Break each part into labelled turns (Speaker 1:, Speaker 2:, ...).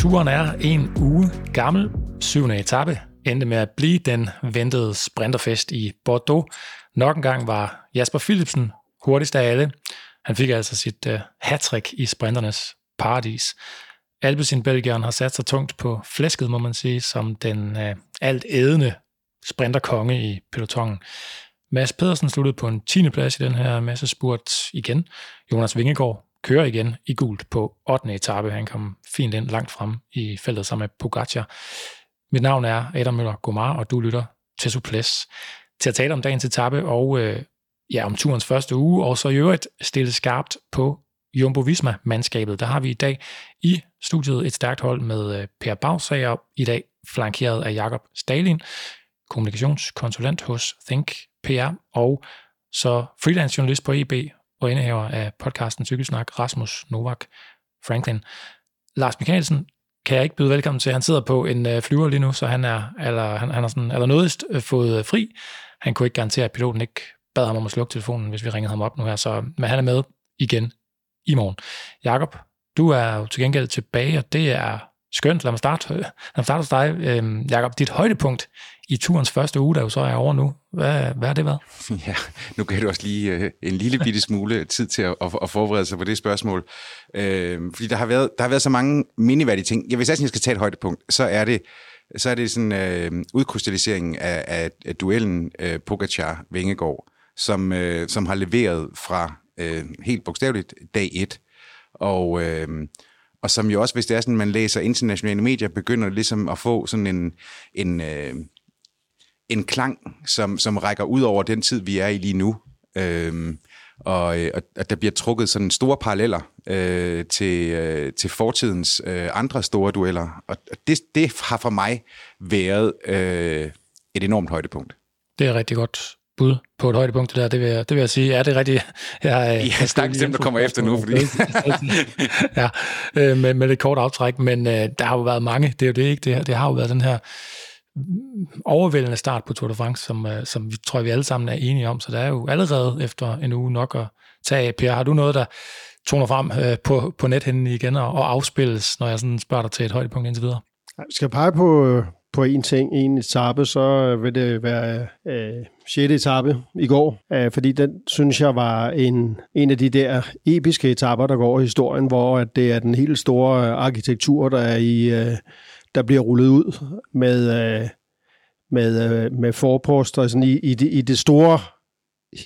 Speaker 1: Turen er en uge gammel. Syvende etape endte med at blive den ventede sprinterfest i Bordeaux. Nok en gang var Jasper Philipsen hurtigst af alle. Han fik altså sit uh, hattrick i sprinternes paradis. Alpecin Belgieren har sat sig tungt på flæsket, må man sige, som den øh, uh, alt ædende sprinterkonge i pelotongen. Mads Pedersen sluttede på en 10. plads i den her masse spurt igen. Jonas Vingegaard kører igen i gult på 8. etape. Han kom fint ind langt frem i feltet sammen med Pogacar. Mit navn er Adam Møller Gomar, og du lytter til Suples til at tale om dagens etape og øh, ja, om turens første uge, og så i øvrigt stille skarpt på Jumbo Visma-mandskabet. Der har vi i dag i studiet et stærkt hold med øh, Per Bagsager, i dag flankeret af Jakob Stalin, kommunikationskonsulent hos Think PR, og så freelance journalist på EB og indehaver af podcasten Cykelsnak, Rasmus Novak Franklin. Lars Mikkelsen kan jeg ikke byde velkommen til. Han sidder på en øh, flyver lige nu, så han er, eller, han, han er sådan, eller noget øh, fået øh, fri. Han kunne ikke garantere, at piloten ikke bad ham om at slukke telefonen, hvis vi ringede ham op nu her. Så, men han er med igen i morgen. Jakob, du er jo til gengæld tilbage, og det er skønt. Lad mig starte, øh, lad mig starte hos dig. Øhm, Jakob, dit højdepunkt i turens første uge, der jo så er over nu. Hvad, hvad har det været?
Speaker 2: Ja, nu gav du også lige øh, en lille bitte smule tid til at, at, at forberede sig på det spørgsmål. Øh, fordi der har, været, der har været så mange mindeværdige ting. Jeg, hvis jeg skal tage et højdepunkt, så er det, så er det sådan øh, udkrystalliseringen af, af, af duellen øh, Pogacar-Vingegaard, som, øh, som har leveret fra øh, helt bogstaveligt dag et. Og... Øh, og som jo også, hvis det er sådan, man læser internationale medier, begynder ligesom at få sådan en, en, øh, en klang, som, som rækker ud over den tid, vi er i lige nu. Øhm, øh, og, og at der bliver trukket sådan store paralleller øh, til, øh, til fortidens øh, andre store dueller. Og det, det har for mig været øh, et enormt højdepunkt.
Speaker 1: Det er rigtig godt bud på et højdepunkt, det der, det vil jeg, det vil jeg sige. Ja, det er rigtigt.
Speaker 2: Jeg, ja, stakkels dem, der kommer efter nu, fordi...
Speaker 1: ja, øh, med, med et kort aftræk, men øh, der har jo været mange, det er jo det ikke, det, det har jo været den her overvældende start på Tour de France, som, øh, som vi tror, vi alle sammen er enige om, så der er jo allerede efter en uge nok at tage af. Per, har du noget, der toner frem øh, på, på nethinden igen og, og afspilles, når jeg sådan spørger dig til et højdepunkt indtil videre?
Speaker 3: Jeg skal pege på, på en ting, en etape, så vil det være øh, 6. etape i går, øh, fordi den synes jeg var en, en af de der episke etapper, der går i historien, hvor at det er den helt store arkitektur, der er i... Øh, der bliver rullet ud med, øh, med, øh, med forposter sådan i, i, det, i det store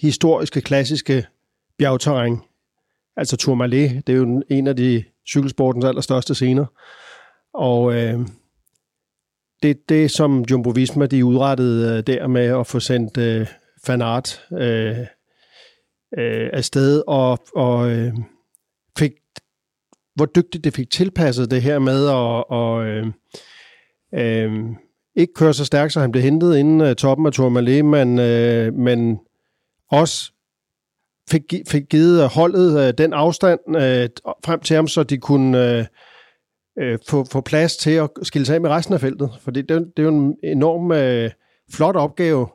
Speaker 3: historiske, klassiske bjergterræn. Altså Tourmalet, det er jo en af de cykelsportens allerstørste scener. Og øh, det, det, som Jumbo Visma de udrettede øh, der med at få sendt øh, Fanart øh, øh, afsted, og, og øh, fik, hvor dygtigt det fik tilpasset det her med at og, øh, øh, ikke køre så stærkt, så han blev hentet inden øh, toppen af Tourmalet, men, øh, men også fik, fik givet holdet øh, den afstand øh, frem til ham, så de kunne øh, øh, få, få plads til at skille sig af med resten af feltet. For det, det, det er jo en enorm øh, flot opgave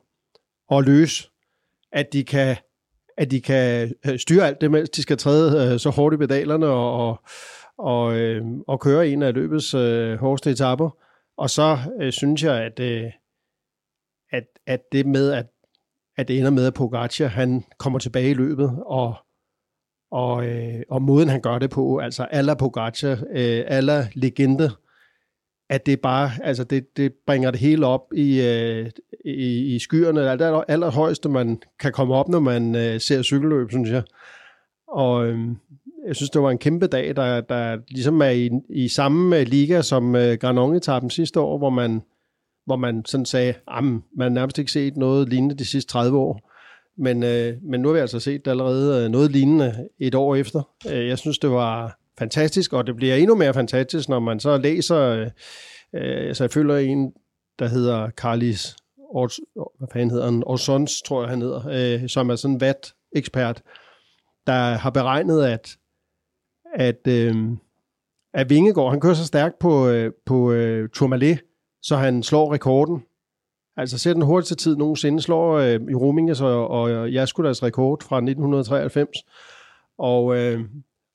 Speaker 3: at løse, at de kan at de kan øh, styre alt det, mens de skal træde øh, så hårdt i pedalerne og, og, og, øh, og køre en af løbets øh, hårdeste etapper. Og så øh, synes jeg, at, øh, at, at det med, at, at det ender med, at Pogacar, han kommer tilbage i løbet, og, og, øh, og måden han gør det på, altså alla Pogacar, øh, alla legende, at det bare, altså det, det bringer det hele op i, øh, i, i skyerne, det aller, allerhøjeste, man kan komme op, når man øh, ser cykelløb, synes jeg. Og øh, jeg synes, det var en kæmpe dag, der, der ligesom er i, i samme øh, liga som øh, Granon-etappen sidste år, hvor man, hvor man sådan sagde, at man har nærmest ikke set noget lignende de sidste 30 år men, øh, men nu har vi altså set allerede øh, noget lignende et år efter. Øh, jeg synes, det var fantastisk, og det bliver endnu mere fantastisk, når man så læser, øh, så jeg følger en, der hedder Carlis Ors, hvad fanden hedder han? Orsons, tror jeg, han hedder, øh, som er sådan en vat-ekspert, der har beregnet, at, at, øh, at Vingegaard, han kører så stærkt på, øh, på øh, Tourmalet, så han slår rekorden. Altså ser den hurtigste tid nogensinde, slår øh, i Rominges og, øh, og Jaskudas altså rekord fra 1993. Og, øh,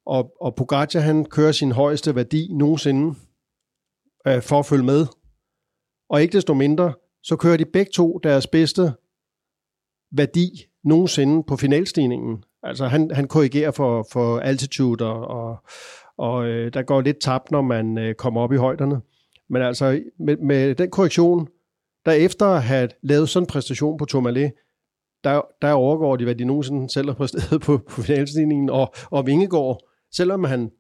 Speaker 3: og, og Pogacar, han kører sin højeste værdi nogensinde øh, for at følge med. Og ikke desto mindre, så kører de begge to deres bedste værdi nogensinde på finalstigningen. Altså han, han korrigerer for, for altitude, og, og, og øh, der går lidt tabt, når man øh, kommer op i højderne. Men altså med, med den korrektion, der efter at have lavet sådan en præstation på Tourmalet, der, der overgår de, hvad de nogensinde selv har præsteret på, på finalstigningen, og, og Vingegaard, selvom han,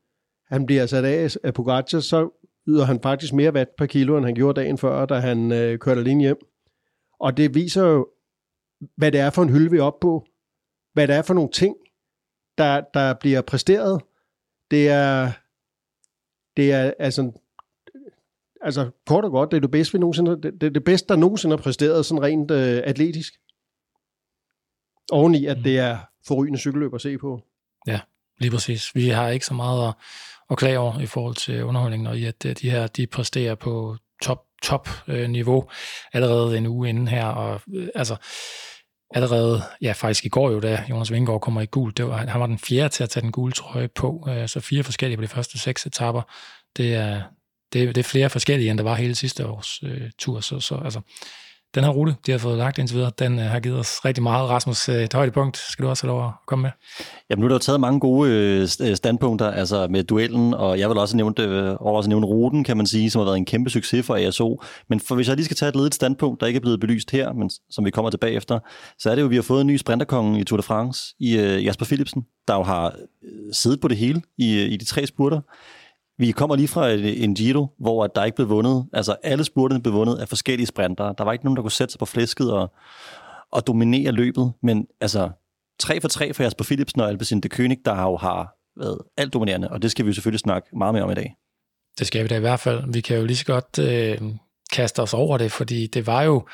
Speaker 3: han bliver sat af af Pogacar, så yder han faktisk mere watt per kilo, end han gjorde dagen før, da han øh, kørte alene hjem. Og det viser jo, hvad det er for en hylde, vi er oppe på. Hvad det er for nogle ting, der, der bliver præsteret. Det er, det er altså, altså kort og godt, det er det bedste, vi nogensinde, det, det, det bedste, der nogensinde har præsteret sådan rent øh, atletisk. Oveni, at det er forrygende cykelløb at se på.
Speaker 1: Ja, lige præcis. Vi har ikke så meget at, at klage over i forhold til underholdningen, og i at øh, de her, de præsterer på top, top øh, niveau allerede en uge inden her, og øh, altså allerede, ja faktisk i går jo, da Jonas Vingård kommer i gul, det var, han var den fjerde til at tage den gule trøje på, øh, så fire forskellige på de første seks etapper. Det er, det, det er flere forskellige, end der var hele sidste års øh, tur, så, så altså, den her rute, de har fået lagt indtil videre, den øh, har givet os rigtig meget. Rasmus, øh, et højdepunkt skal du også have lov at komme med.
Speaker 4: Jamen nu er der jo taget mange gode øh, øh standpunkter, altså med duellen, og jeg vil også nævne, øh, også nævne ruten, kan man sige, som har været en kæmpe succes for ASO. Men for, hvis jeg lige skal tage et ledigt standpunkt, der ikke er blevet belyst her, men som vi kommer tilbage efter, så er det jo, at vi har fået en ny sprinterkonge i Tour de France, i øh, Jasper Philipsen, der jo har øh, siddet på det hele i, øh, i de tre spurter. Vi kommer lige fra en Giro, hvor der ikke blev vundet. Altså alle spurterne blev vundet af forskellige sprinter. Der var ikke nogen, der kunne sætte sig på flæsket og, og dominere løbet. Men altså, tre for tre for Jasper Philipsen og Alpecin de König, der jo har været alt dominerende. Og det skal vi jo selvfølgelig snakke meget mere om i dag.
Speaker 1: Det skal vi da i hvert fald. Vi kan jo lige så godt øh, kaste os over det, fordi det var jo,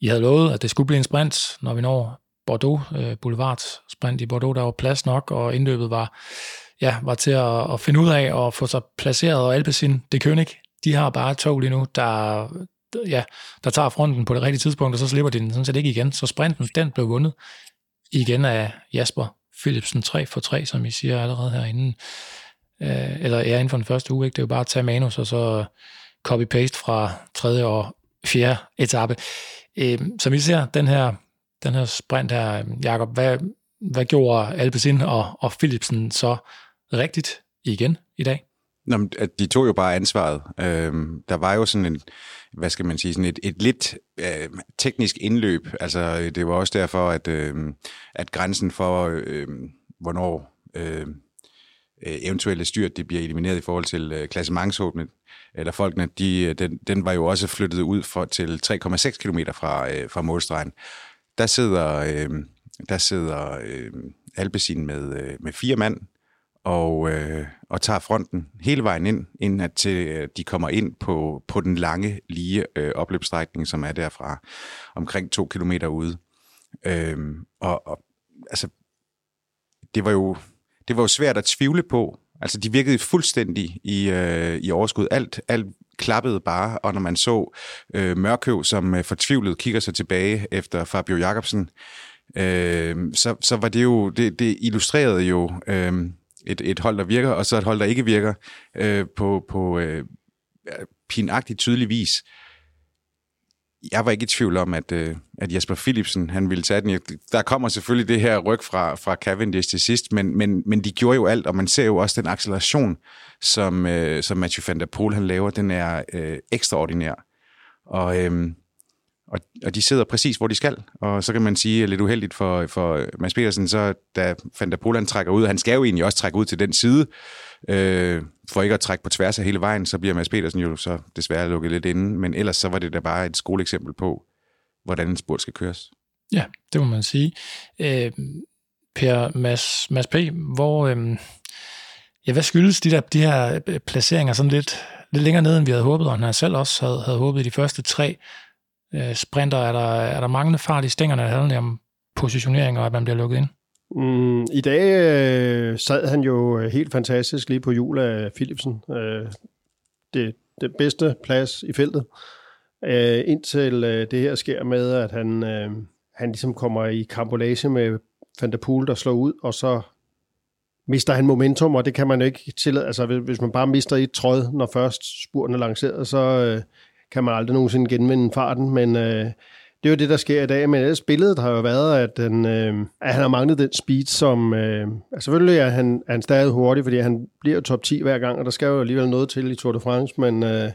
Speaker 1: I havde lovet, at det skulle blive en sprint, når vi når Bordeaux, øh, Boulevard sprint i Bordeaux, der var plads nok, og indløbet var ja, var til at, at finde ud af at få sig placeret, og Alpecin, det König, de har bare tog lige nu, der, ja, der tager fronten på det rigtige tidspunkt, og så slipper de den sådan set ikke igen. Så sprinten, den blev vundet igen af Jasper Philipsen 3 for 3, som I siger allerede herinde. Øh, eller ja, inden for den første uge, ikke? det er jo bare at tage manus, og så copy-paste fra tredje og fjerde etape. Øh, som I ser, den her, den her sprint her, Jakob, hvad, hvad gjorde Alpecin og, og Philipsen så rigtigt igen i dag?
Speaker 2: Nå, de tog jo bare ansvaret. Øhm, der var jo sådan en, hvad skal man sige, sådan et, et lidt øh, teknisk indløb. Altså, det var også derfor, at, øh, at grænsen for, øh, hvornår øhm, øh, eventuelle styrt det bliver elimineret i forhold til øh, klassementshåbene, eller folkene, de, øh, den, den var jo også flyttet ud for, til 3,6 km fra, øh, fra målstregen. Der sidder, øh, der sidder øh, Alpecin med, øh, med fire mand, og, øh, og tager fronten hele vejen ind, inden at til, øh, de kommer ind på, på den lange, lige øh, opløbsstrækning, som er derfra omkring to kilometer ude. Øh, og, og altså, det var jo det var jo svært at tvivle på. Altså, de virkede fuldstændig i, øh, i overskud. Alt, alt klappede bare, og når man så øh, Mørkøv, som øh, fortvivlet kigger sig tilbage efter Fabio Jacobsen, øh, så, så var det jo, det, det illustrerede jo øh, et, et hold, der virker, og så et hold, der ikke virker øh, på, på øh, pinagtigt tydelig vis. Jeg var ikke i tvivl om, at, øh, at Jesper Philipsen han ville tage den. Der kommer selvfølgelig det her ryg fra, fra Cavendish til sidst, men, men, men de gjorde jo alt, og man ser jo også den acceleration, som, øh, som Mathieu van der Poel han laver, den er øh, ekstraordinær. Og, øh, og, og de sidder præcis, hvor de skal. Og så kan man sige, lidt uheldigt for, for Mads Petersen, så da Fanta Poland trækker ud, han skal jo egentlig også trække ud til den side, øh, for ikke at trække på tværs af hele vejen, så bliver Mads Petersen jo så desværre lukket lidt inde. Men ellers så var det da bare et skoleeksempel på, hvordan en spurt skal køres.
Speaker 1: Ja, det må man sige. Øh, per Mads, Mads P., hvor, øh, ja, hvad skyldes de, der, de her øh, placeringer sådan lidt, lidt længere nede, end vi havde håbet, og han selv også havde, havde håbet i de første tre øh, sprinter. Er der, er der manglende fart i stængerne, der handler om positionering og at man bliver lukket ind?
Speaker 3: Mm, I dag øh, sad han jo øh, helt fantastisk lige på jul af Philipsen. Øh, det, det bedste plads i feltet. Øh, indtil øh, det her sker med, at han, øh, han ligesom kommer i kambolage med Van der Poel, der slår ud, og så mister han momentum, og det kan man jo ikke tillade. Altså, hvis man bare mister et tråd, når først spuren er lanceret, så øh, kan man aldrig nogensinde genvinde farten, men øh, det er jo det, der sker i dag. Men ellers billedet har jo været, at, den, øh, at han har manglet den speed, som... Øh, altså selvfølgelig er han, er han stadig hurtig, fordi han bliver top 10 hver gang, og der skal jo alligevel noget til i Tour de France, men, øh,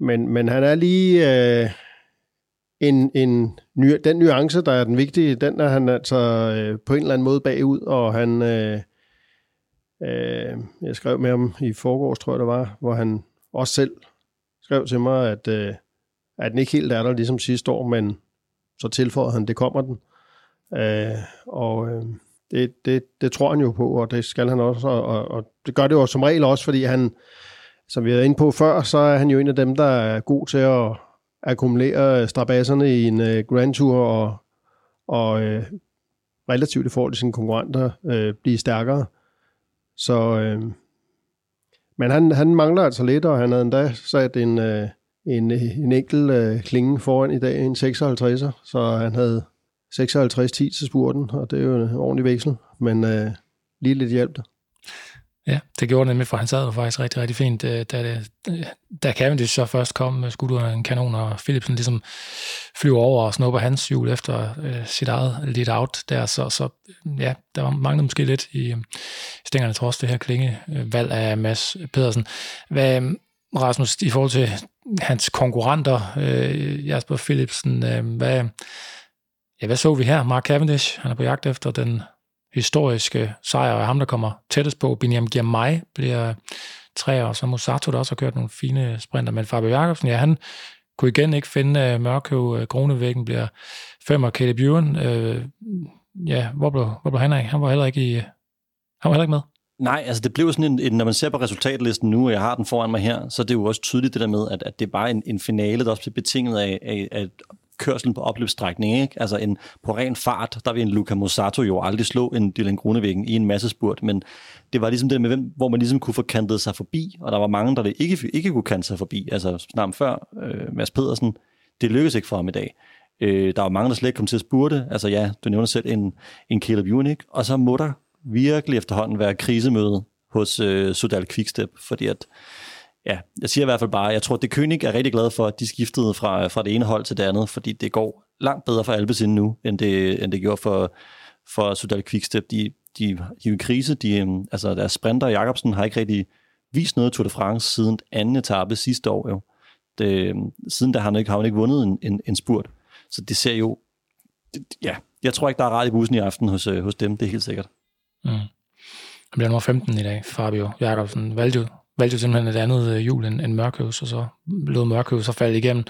Speaker 3: men, men han er lige... Øh, en, en ny, den nuance, der er den vigtige, den er han altså øh, på en eller anden måde bagud, og han, øh, øh, jeg skrev med ham i forgårs, tror jeg det var, hvor han også selv skrev til mig, at, øh, at den ikke helt er der ligesom sidste år, men så tilføjede han, det kommer den. Øh, og øh, det, det, det tror han jo på, og det skal han også, og, og, og det gør det jo som regel også, fordi han, som vi havde inde på før, så er han jo en af dem, der er god til at akkumulere strabasserne i en øh, Grand Tour og, og øh, relativt i forhold til sine konkurrenter øh, blive stærkere. Så, øh, men han, han mangler altså lidt, og han havde endda sat en, øh, en, en enkelt øh, klinge foran i dag, en 56'er, så han havde 56-10 til spurten, og det er jo en ordentlig veksel, men øh, lige lidt hjælp der.
Speaker 1: Ja, det gjorde det nemlig, for han sad jo faktisk rigtig, rigtig fint. Øh, da, det, da Cavendish så først kom med skudt en kanon, og Philipsen ligesom flyver over og snupper hans hjul efter øh, sit eget lead out der, så, så ja, der var manglede måske lidt i øh, stængerne trods det her klingevalg af Mads Pedersen. Hvad, Rasmus, i forhold til hans konkurrenter, øh, Jasper Philipsen, øh, hvad, ja, hvad så vi her? Mark Cavendish, han er på jagt efter den historiske sejr, og ham, der kommer tættest på, Biniam Girmay, bliver tre, og så Musato, der også har kørt nogle fine sprinter, men Fabio Jacobsen, ja, han kunne igen ikke finde uh, Mørkøv, uh, bliver fem, og Caleb Ewan, uh, ja, hvor blev, hvor blev han af? Han var heller ikke i, han var heller ikke med.
Speaker 4: Nej, altså det blev sådan en, en, når man ser på resultatlisten nu, og jeg har den foran mig her, så det er jo også tydeligt det der med, at, at det er bare en, en finale, der også bliver betinget af, af, af kørslen på opløbsstrækning. Ikke? Altså en, på ren fart, der vil en Luca Mosato jo aldrig slå en Dylan Grunevæggen i en masse spurt, men det var ligesom det med, hvem, hvor man ligesom kunne få kantet sig forbi, og der var mange, der ikke, ikke kunne kante sig forbi. Altså snart før, øh, Mads Pedersen, det lykkedes ikke for ham i dag. Øh, der var mange, der slet ikke kom til at spurte. Altså ja, du nævner selv en, en Caleb Ewan, Og så må der virkelig efterhånden være krisemøde hos øh, Sudal Quickstep, fordi at ja, jeg siger i hvert fald bare, jeg tror, at det König er rigtig glad for, at de skiftede fra, fra det ene hold til det andet, fordi det går langt bedre for Alpecin nu, end det, end det gjorde for, for Sudal Quickstep. De, de, de er i krise. De, øhm, altså deres sprinter, Jacobsen, har ikke rigtig vist noget Tour de France siden anden etape sidste år. Jo. Det, øhm, siden da har han ikke, har han ikke vundet en, en, en spurt. Så det ser jo... Det, ja, jeg tror ikke, der er ret i bussen i aften hos, øh, hos dem, det er helt sikkert. Mm.
Speaker 1: Han bliver nummer 15 i dag, Fabio Jacobsen. Valgte valgte jo simpelthen et andet øh, hjul end, end Mørkøvs, og så lod Mørkøvs så falde igennem.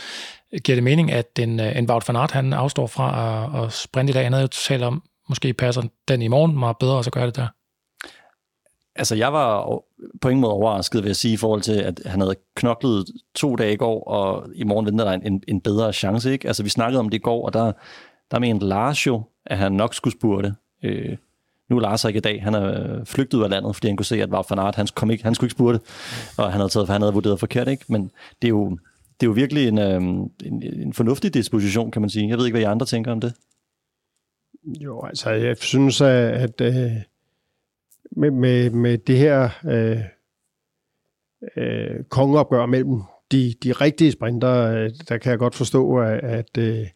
Speaker 1: Giver det mening, at en, øh, en Wout van Aert, han afstår fra at, at sprinte i dag? Han havde jo talt om, måske passer den i morgen meget bedre, og så gør det der.
Speaker 4: Altså, jeg var på ingen måde overrasket, vil jeg sige, i forhold til, at han havde knoklet to dage i går, og i morgen venter der en, en bedre chance, ikke? Altså, vi snakkede om det i går, og der, der mente Lars jo, at han nok skulle spurte. Øh, nu er Lars ikke i dag. Han er øh, flygtet ud af landet, fordi han kunne se, at Wout van Aert, han, kom ikke, han skulle ikke spurte, og han havde, taget, han havde vurderet forkert. Ikke? Men det er jo, det er jo virkelig en, øh, en, en fornuftig disposition, kan man sige. Jeg ved ikke, hvad I andre tænker om det.
Speaker 3: Jo, altså jeg synes, at, at øh, med, med, med det her øh, øh, kongeopgør mellem de, de rigtige sprinter, øh, der kan jeg godt forstå, at, at, øh,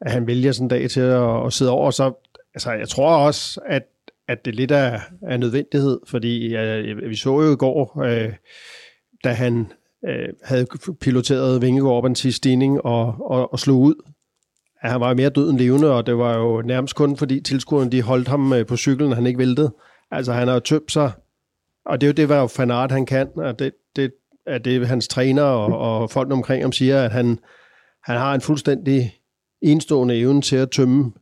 Speaker 3: at han vælger sådan en dag til at, at sidde over. Så altså, jeg tror også, at at det lidt er, er nødvendighed, fordi øh, vi så jo i går, øh, da han øh, havde piloteret Vingegaard op en sidste stigning og, og, og slog ud, at han var mere død end levende, og det var jo nærmest kun fordi tilskuerne de holdt ham øh, på cyklen, han ikke væltede. Altså han har tømt sig, og det er jo det, hvad fanart han kan, og det, det er det, hans træner og, og folk omkring ham siger, at han, han har en fuldstændig enstående evne til at tømme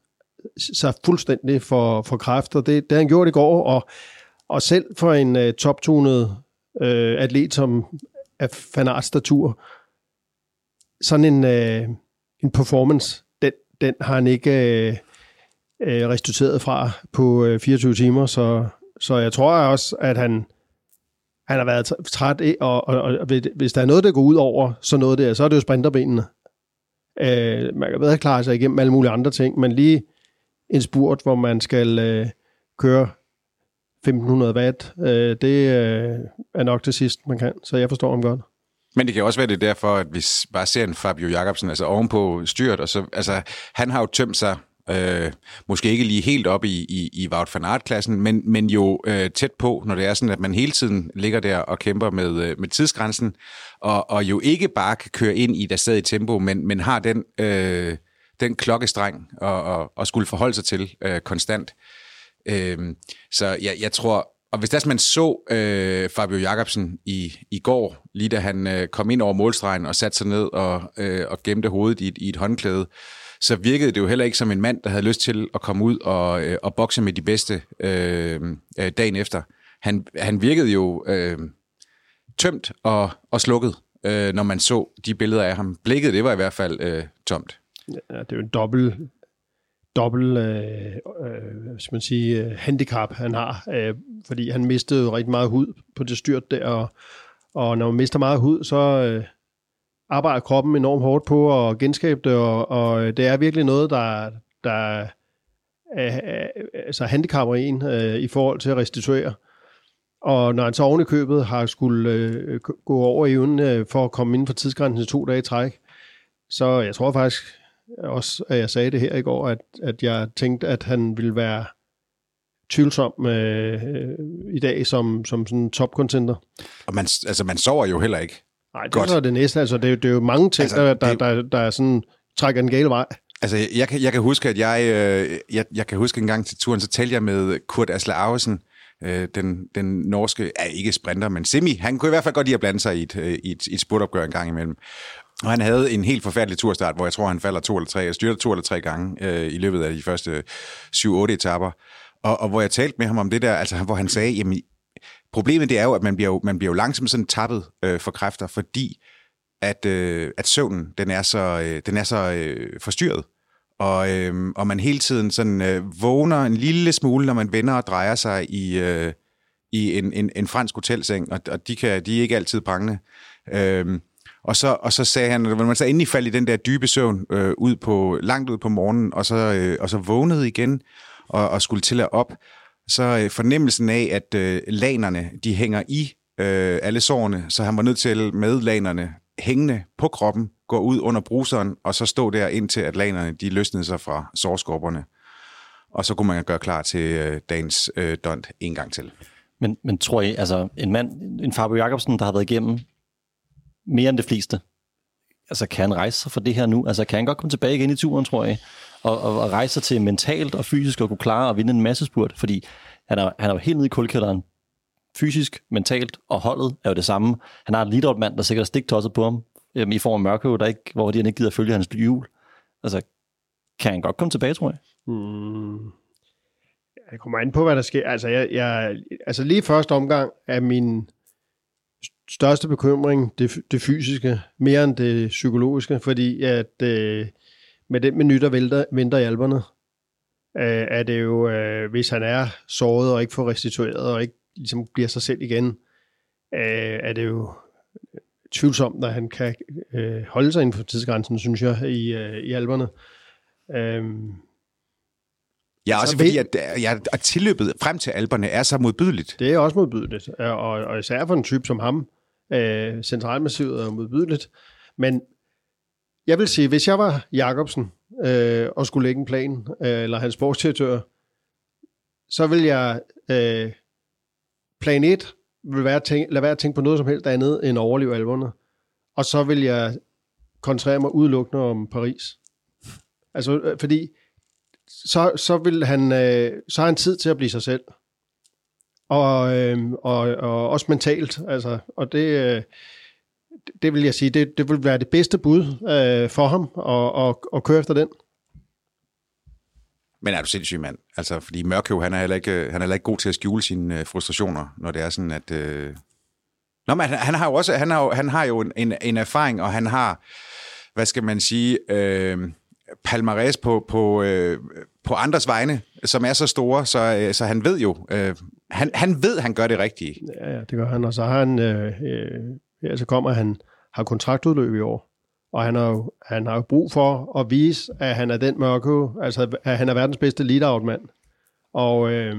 Speaker 3: sig fuldstændig for, for kræfter. Det, det har han gjort i går, og, og selv for en øh, uh, toptunet uh, øh, atlet som af fanartstatur, sådan en, uh, en performance, den, den har han ikke uh, restitueret fra på uh, 24 timer, så, så jeg tror også, at han, han har været træt, og, og, og hvis der er noget, der går ud over så noget der, så er det jo sprinterbenene. Øh, man kan bedre klare sig igennem alle mulige andre ting, men lige en spurt, hvor man skal øh, køre 1500 watt, øh, det øh, er nok det sidste, man kan. Så jeg forstår ham godt.
Speaker 2: Men det kan også være det derfor, at vi bare ser en Fabio Jacobsen, altså ovenpå styrt, og så, altså, han har jo tømt sig Øh, måske ikke lige helt op i, i, i Wout van Aert-klassen, men, men jo øh, tæt på, når det er sådan, at man hele tiden ligger der og kæmper med, øh, med tidsgrænsen, og, og jo ikke bare kan køre ind i der stadig tempo, men, men har den, øh, den klokkestreng og, og, og skulle forholde sig til øh, konstant. Øh, så jeg, jeg tror, og hvis der man så øh, Fabio Jacobsen i, i går, lige da han øh, kom ind over målstregen og satte sig ned og, øh, og gemte hovedet i, i et håndklæde, så virkede det jo heller ikke som en mand, der havde lyst til at komme ud og, øh, og bokse med de bedste øh, øh, dagen efter. Han, han virkede jo øh, tømt og, og slukket, øh, når man så de billeder af ham. Blikket, det var i hvert fald øh, tomt.
Speaker 3: Ja, det er jo en dobbelt dobbelt øh, øh, man sige, øh, handicap, han har, øh, fordi han mistede jo rigtig meget hud på det styrt der, og, og når man mister meget hud, så, øh, arbejder kroppen enormt hårdt på at genskabe det, og, og øh, det er virkelig noget, der, der er, altså handicapper en øh, i forhold til at restituere. Og når han så oven i købet har skulle øh, gå over i øh, for at komme inden for tidsgrænsen til to dage i træk, så jeg tror faktisk også, at jeg sagde det her i går, at, at jeg tænkte, at han ville være tvivlsom øh, i dag som, som sådan top contender.
Speaker 2: Og man, altså, man sover jo heller ikke.
Speaker 3: Nej, det Godt. er det næste. Altså, det, er, det er jo mange ting, altså, der, der, det... der, der, der sådan, trækker en gale vej.
Speaker 2: Altså, jeg kan, jeg kan huske, at jeg, øh, jeg, jeg kan huske en gang til turen, så talte jeg med Kurt Asle Ausen, øh, den, den norske, er ikke sprinter, men semi. Han kunne i hvert fald godt lide at blande sig i et, øh, i et, i et spurtopgør en gang imellem. Og han havde en helt forfærdelig turstart, hvor jeg tror, han falder to eller tre, jeg styrter to eller tre gange øh, i løbet af de første 7-8 etapper. Og, og hvor jeg talte med ham om det der, altså hvor han sagde, jamen Problemet det er jo, at man bliver jo, man bliver jo langsomt sådan tappet øh, for kræfter, fordi at, øh, at søvnen den er så, øh, den er så øh, forstyrret. Og, øh, og man hele tiden sådan øh, vågner en lille smule, når man vender og drejer sig i, øh, i en, en, en fransk hotelseng, og, og de, kan, de er ikke altid prangende. Øh, og så, og så sagde han, at man så endelig faldt i den der dybe søvn øh, ud på, langt ud på morgenen, og så, øh, og så vågnede igen og, og skulle til at op, så øh, fornemmelsen af, at øh, lanerne, de hænger i øh, alle sårene, så han var nødt til med lanerne hængende på kroppen, gå ud under bruseren, og så stå der indtil, at lanerne, de løsnede sig fra sårskorperne. Og så kunne man gøre klar til øh, dagens øh, dont en gang til.
Speaker 4: Men, men tror I, altså en mand, en Fabio Jacobsen, der har været igennem mere end det fleste, altså kan han rejse sig for det her nu? Altså kan han godt komme tilbage igen i turen, tror jeg? og, og, og rejse sig til mentalt og fysisk og kunne klare at vinde en masse spurt, fordi han er, han er jo helt nede i kulkælderen, fysisk, mentalt, og holdet er jo det samme. Han har en lead der sikkert stiktosset på ham, øhm, i form af Mørkøv, der ikke, hvor de ikke gider at følge hans hjul. Altså, kan han godt komme tilbage, tror jeg? Hmm.
Speaker 3: Jeg kommer an på, hvad der sker. Altså, jeg, jeg, altså lige første omgang er min største bekymring det, det fysiske, mere end det psykologiske, fordi at øh, med den minut, der venter, venter i alberne, øh, er det jo, øh, hvis han er såret og ikke får restitueret og ikke ligesom bliver sig selv igen, øh, er det jo tvivlsomt, at han kan øh, holde sig inden for tidsgrænsen, synes jeg, i, øh, i alberne. Øh,
Speaker 2: Ja, også fordi, at, ja, at tilløbet frem til alberne er så modbydeligt.
Speaker 3: Det er også modbydeligt, og, og især for en type som ham. Øh, centralmassivet er modbydeligt. Men jeg vil sige, hvis jeg var Jakobsen øh, og skulle lægge en plan, øh, eller hans sportsdirektør, så vil jeg øh, plan 1 vil være at tænke, lade være at tænke på noget som helst andet end overleve alverne. Og så vil jeg koncentrere mig udelukkende om Paris. Altså, øh, fordi så, så vil han, øh, så har han tid til at blive sig selv. Og, øh, og, og også mentalt, altså, og det, øh, det vil jeg sige, det, det vil være det bedste bud øh, for ham at, at, at køre efter den.
Speaker 2: Men er du sindssyg, mand? Altså, fordi Mørkøv, han er heller ikke, han er heller ikke god til at skjule sine øh, frustrationer, når det er sådan, at... Øh... Nå, men han, han har jo også han har han har jo en, en, en erfaring, og han har, hvad skal man sige, øh, palmares på, på, øh, på andres vegne, som er så store, så, øh, så han ved jo, øh, han, han ved, han gør det rigtige.
Speaker 3: Ja, ja, det gør han, og så har han, øh, øh, ja, så kommer han, har kontraktudløb i år, og han har, jo, han har jo brug for at vise, at han er den mørke, altså at han er verdens bedste lead-out-mand. Og øh,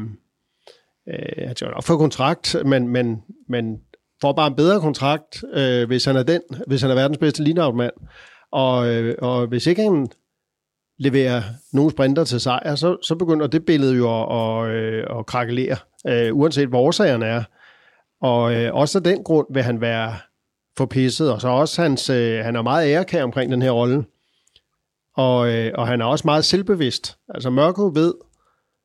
Speaker 3: øh, han skal nok få kontrakt, men, men, men får bare en bedre kontrakt, øh, hvis han er den, hvis han er verdens bedste lead-out-mand. Og, øh, og hvis ikke han leverer nogle sprinter til sejr, så, så begynder det billede jo at, at, øh, at krakelere, øh, uanset hvor årsagerne er. Og øh, også af den grund vil han være forpisset, og så også hans, øh, han er meget ærekær omkring den her rolle. Og, øh, og han er også meget selvbevidst. Altså Mørko ved,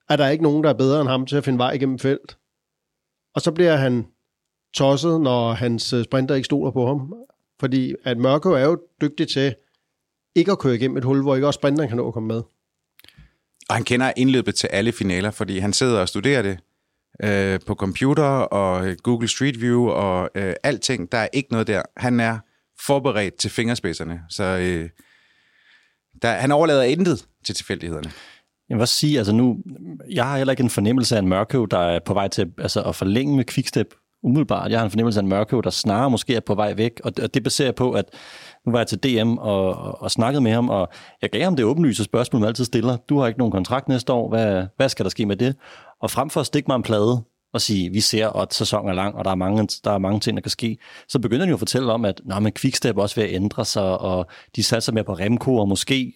Speaker 3: at der er ikke nogen, der er bedre end ham til at finde vej igennem felt. Og så bliver han tosset, når hans øh, sprinter ikke stoler på ham. Fordi at Mørko er jo dygtig til ikke at køre igennem et hul, hvor ikke også sprinteren kan nå at komme med.
Speaker 2: Og han kender indløbet til alle finaler, fordi han sidder og studerer det øh, på computer og Google Street View og øh, alting. Der er ikke noget der. Han er forberedt til fingerspidserne, så øh, der, han overlader intet til tilfældighederne.
Speaker 4: Jeg vil også sige, altså nu, jeg har heller ikke en fornemmelse af en mørkøv, der er på vej til altså at forlænge med quickstep umiddelbart. Jeg har en fornemmelse af en mørkøv, der snarere måske er på vej væk, og det, og det baserer på, at nu var jeg til DM og, og, og snakkede med ham, og jeg gav ham det åbenlyse spørgsmål, man altid stiller. Du har ikke nogen kontrakt næste år, hvad, hvad skal der ske med det? Og frem for at stikke mig en plade og sige, vi ser, at sæsonen er lang, og der er mange, der er mange ting, der kan ske, så begynder de jo at fortælle om, at Nå, men Quickstep også ved at ændre sig, og de satser mere på Remco, og måske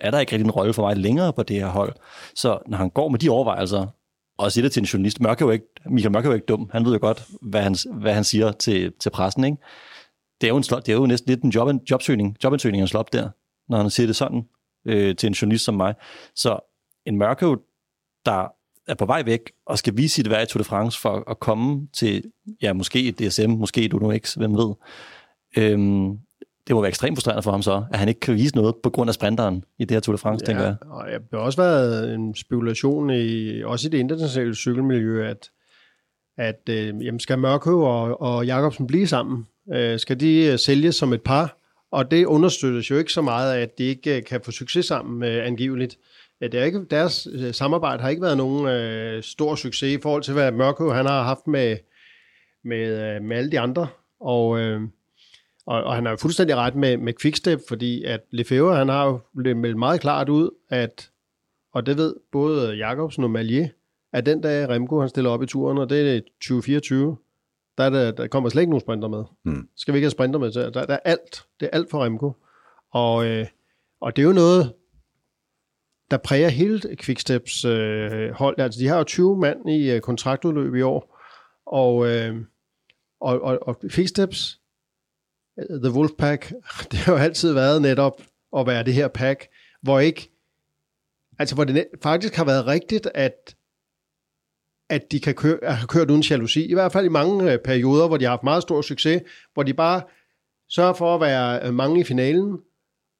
Speaker 4: er der ikke rigtig en rolle for mig længere på det her hold. Så når han går med de overvejelser, og siger det til en journalist, Mørk er jo ikke, Michael Mørk er jo ikke dum, han ved jo godt, hvad han, hvad han siger til, til pressen, ikke? Det er jo, en slot, det er jo næsten lidt en job, jobsøgning, jobansøgning, han slår op der, når han siger det sådan øh, til en journalist som mig. Så en mørke, der er på vej væk og skal vise sit værd i Tour de France for at komme til, ja, måske et DSM, måske et Uno X, hvem ved. Øhm, det må være ekstremt frustrerende for ham så, at han ikke kan vise noget på grund af sprinteren i det her Tour de France, ja, tænker jeg.
Speaker 3: Og det har også været en spekulation, i, også i det internationale cykelmiljø, at, at øh, jamen skal Mørkøv og, og Jacobsen blive sammen? Øh, skal de øh, sælges som et par, og det understøttes jo ikke så meget af, at de ikke øh, kan få succes sammen øh, angiveligt. Øh, det er ikke, deres samarbejde har ikke været nogen øh, stor succes i forhold til, hvad Mørko han har haft med, med, med alle de andre. Og, øh, og, og han har jo fuldstændig ret med, med Quickstep, fordi at Lefebvre, han har jo meldt meget klart ud, at, og det ved både Jacobsen og Malier, at den dag Remco han stiller op i turen, og det er 2024, der, er der, der kommer slet ikke nogen sprinter med. Mm. Skal vi ikke have sprinter med? Der, der er alt. Det er alt for Remco. Og, øh, og det er jo noget, der præger hele Quicksteps øh, hold. Altså, de har jo 20 mand i øh, kontraktudløb i år. Og, øh, og, og, og Quicksteps, øh, The Wolfpack, det har jo altid været netop at være det her pack, hvor ikke, altså hvor det faktisk har været rigtigt, at at de kan køre, have kørt uden jalousi. I hvert fald i mange øh, perioder, hvor de har haft meget stor succes, hvor de bare sørger for at være øh, mange i finalen,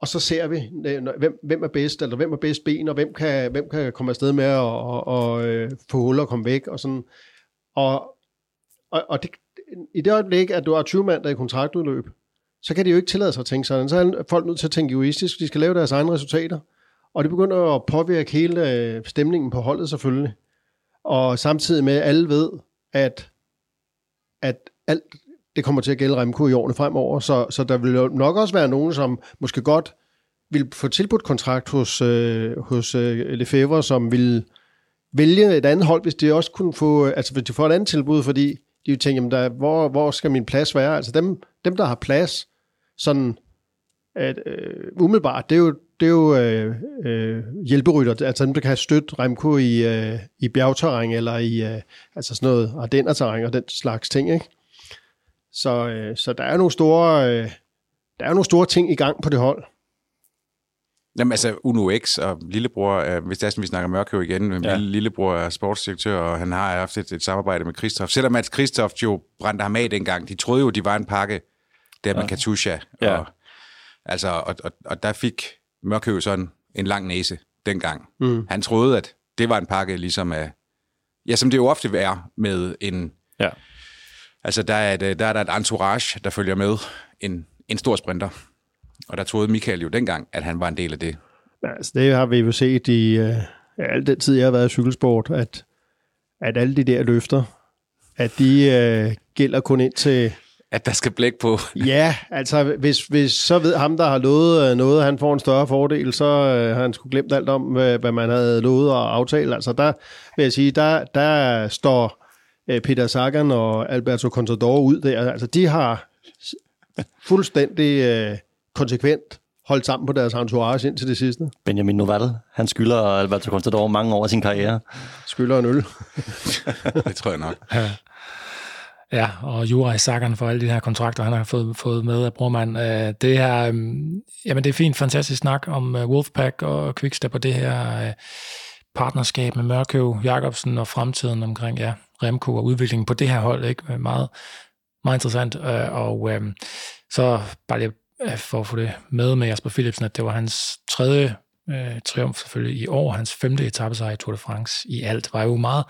Speaker 3: og så ser vi, øh, hvem, hvem er bedst, eller hvem er bedst ben, og hvem kan, hvem kan komme afsted med at og, og, øh, få huller og komme væk, og sådan. Og, og, og det, i det øjeblik, at du har 20 mand, der er i kontraktudløb, så kan de jo ikke tillade sig at tænke sådan. Så er folk nødt til at tænke egoistisk. De skal lave deres egne resultater. Og det begynder at påvirke hele øh, stemningen på holdet selvfølgelig og samtidig med, at alle ved, at, at alt det kommer til at gælde Remco i årene fremover, så, så der vil jo nok også være nogen, som måske godt vil få tilbudt kontrakt hos, øh, hos øh, Lefebvre, som vil vælge et andet hold, hvis de også kunne få, altså hvis de får et andet tilbud, fordi de jo tænker, jamen der, hvor, hvor skal min plads være? Altså dem, dem der har plads, sådan at, øh, umiddelbart, det er jo det er jo øh, øh, hjælperytter, altså dem, der kan støtte Remco i, øh, i bjergterræn, eller i øh, altså sådan noget ardennerterræn og den slags ting, ikke? Så, øh, så der er nogle store, øh, der er nogle store ting i gang på det hold.
Speaker 2: Jamen altså, Uno X og lillebror, øh, hvis det er sådan, vi snakker Mørkøv igen, ja. lillebror er sportsdirektør, og han har haft et, et samarbejde med Christoph. Selvom at Christoph jo brændte ham af dengang, de troede jo, de var en pakke, der ja. med Katusha. Ja. Og, altså, og, og, og der fik Mørkøv sådan en lang næse dengang. Mm. Han troede, at det var en pakke ligesom af, ja, som det jo ofte er med en,
Speaker 4: Ja.
Speaker 2: altså der er, et, øh, der er der et entourage, der følger med en, en stor sprinter. Og der troede Michael jo dengang, at han var en del af det.
Speaker 3: Altså, det har vi jo set i øh, al den tid, jeg har været i cykelsport, at, at alle de der løfter, at de øh, gælder kun ind til...
Speaker 2: At der skal blæk på.
Speaker 3: Ja, altså hvis, hvis så ved ham, der har lovet øh, noget, han får en større fordel, så øh, har han skulle glemt alt om, hvad, hvad man havde lovet og aftalt. Altså der vil jeg sige, der, der står øh, Peter Sagan og Alberto Contador ud der. Altså de har fuldstændig øh, konsekvent holdt sammen på deres entourage indtil det sidste.
Speaker 4: Benjamin Noval, han skylder Alberto Contador mange år af sin karriere.
Speaker 3: Skylder en øl.
Speaker 2: Det tror jeg nok.
Speaker 1: Ja, Ja, og Jura i sakkerne for alle de her kontrakter, han har fået, fået med af brormand. Øh, Det her, øh, jamen det er fint, fantastisk snak om øh, Wolfpack og Quickstep og det her øh, partnerskab med Mørkøv, Jacobsen og fremtiden omkring ja, Remco og udviklingen på det her hold. Ikke? Øh, meget, meget interessant. Øh, Og øh, så bare lige øh, for at få det med med Jasper Philipsen, at det var hans tredje øh, triumf selvfølgelig i år, hans femte etappesejr i Tour de France i alt. Var jo meget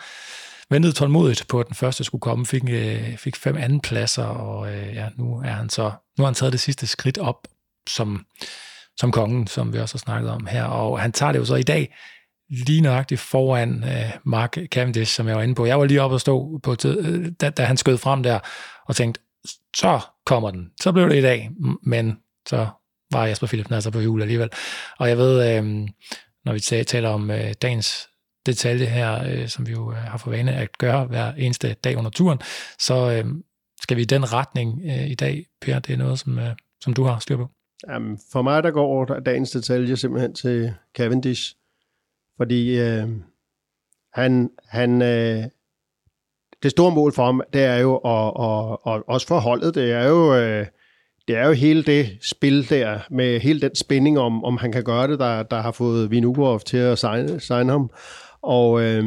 Speaker 1: ventede tålmodigt på, at den første skulle komme, fik, øh, fik fem anden pladser, og øh, ja, nu er han så, nu har han taget det sidste skridt op som, som kongen, som vi også har snakket om her, og han tager det jo så i dag lige nøjagtigt foran øh, Mark Cavendish, som jeg var inde på. Jeg var lige oppe og stå, på, tid- øh, da, da han skød frem der, og tænkte, så kommer den. Så blev det i dag, men så var Jesper Philipsen altså på jul alligevel. Og jeg ved, øh, når vi taler om øh, dagens detalje her, øh, som vi jo øh, har for vane at gøre hver eneste dag under turen, så øh, skal vi i den retning øh, i dag, Per. Det er noget, som, øh, som du har styr på.
Speaker 3: Jamen, for mig der går dagens detalje simpelthen til Cavendish, fordi øh, han, han øh, det store mål for ham, det er jo, og, og, og også for holdet, det er jo, øh, det er jo hele det spil der, med hele den spænding om, om han kan gøre det, der, der har fået Vinugorov til at signe, signe ham. Og, øh,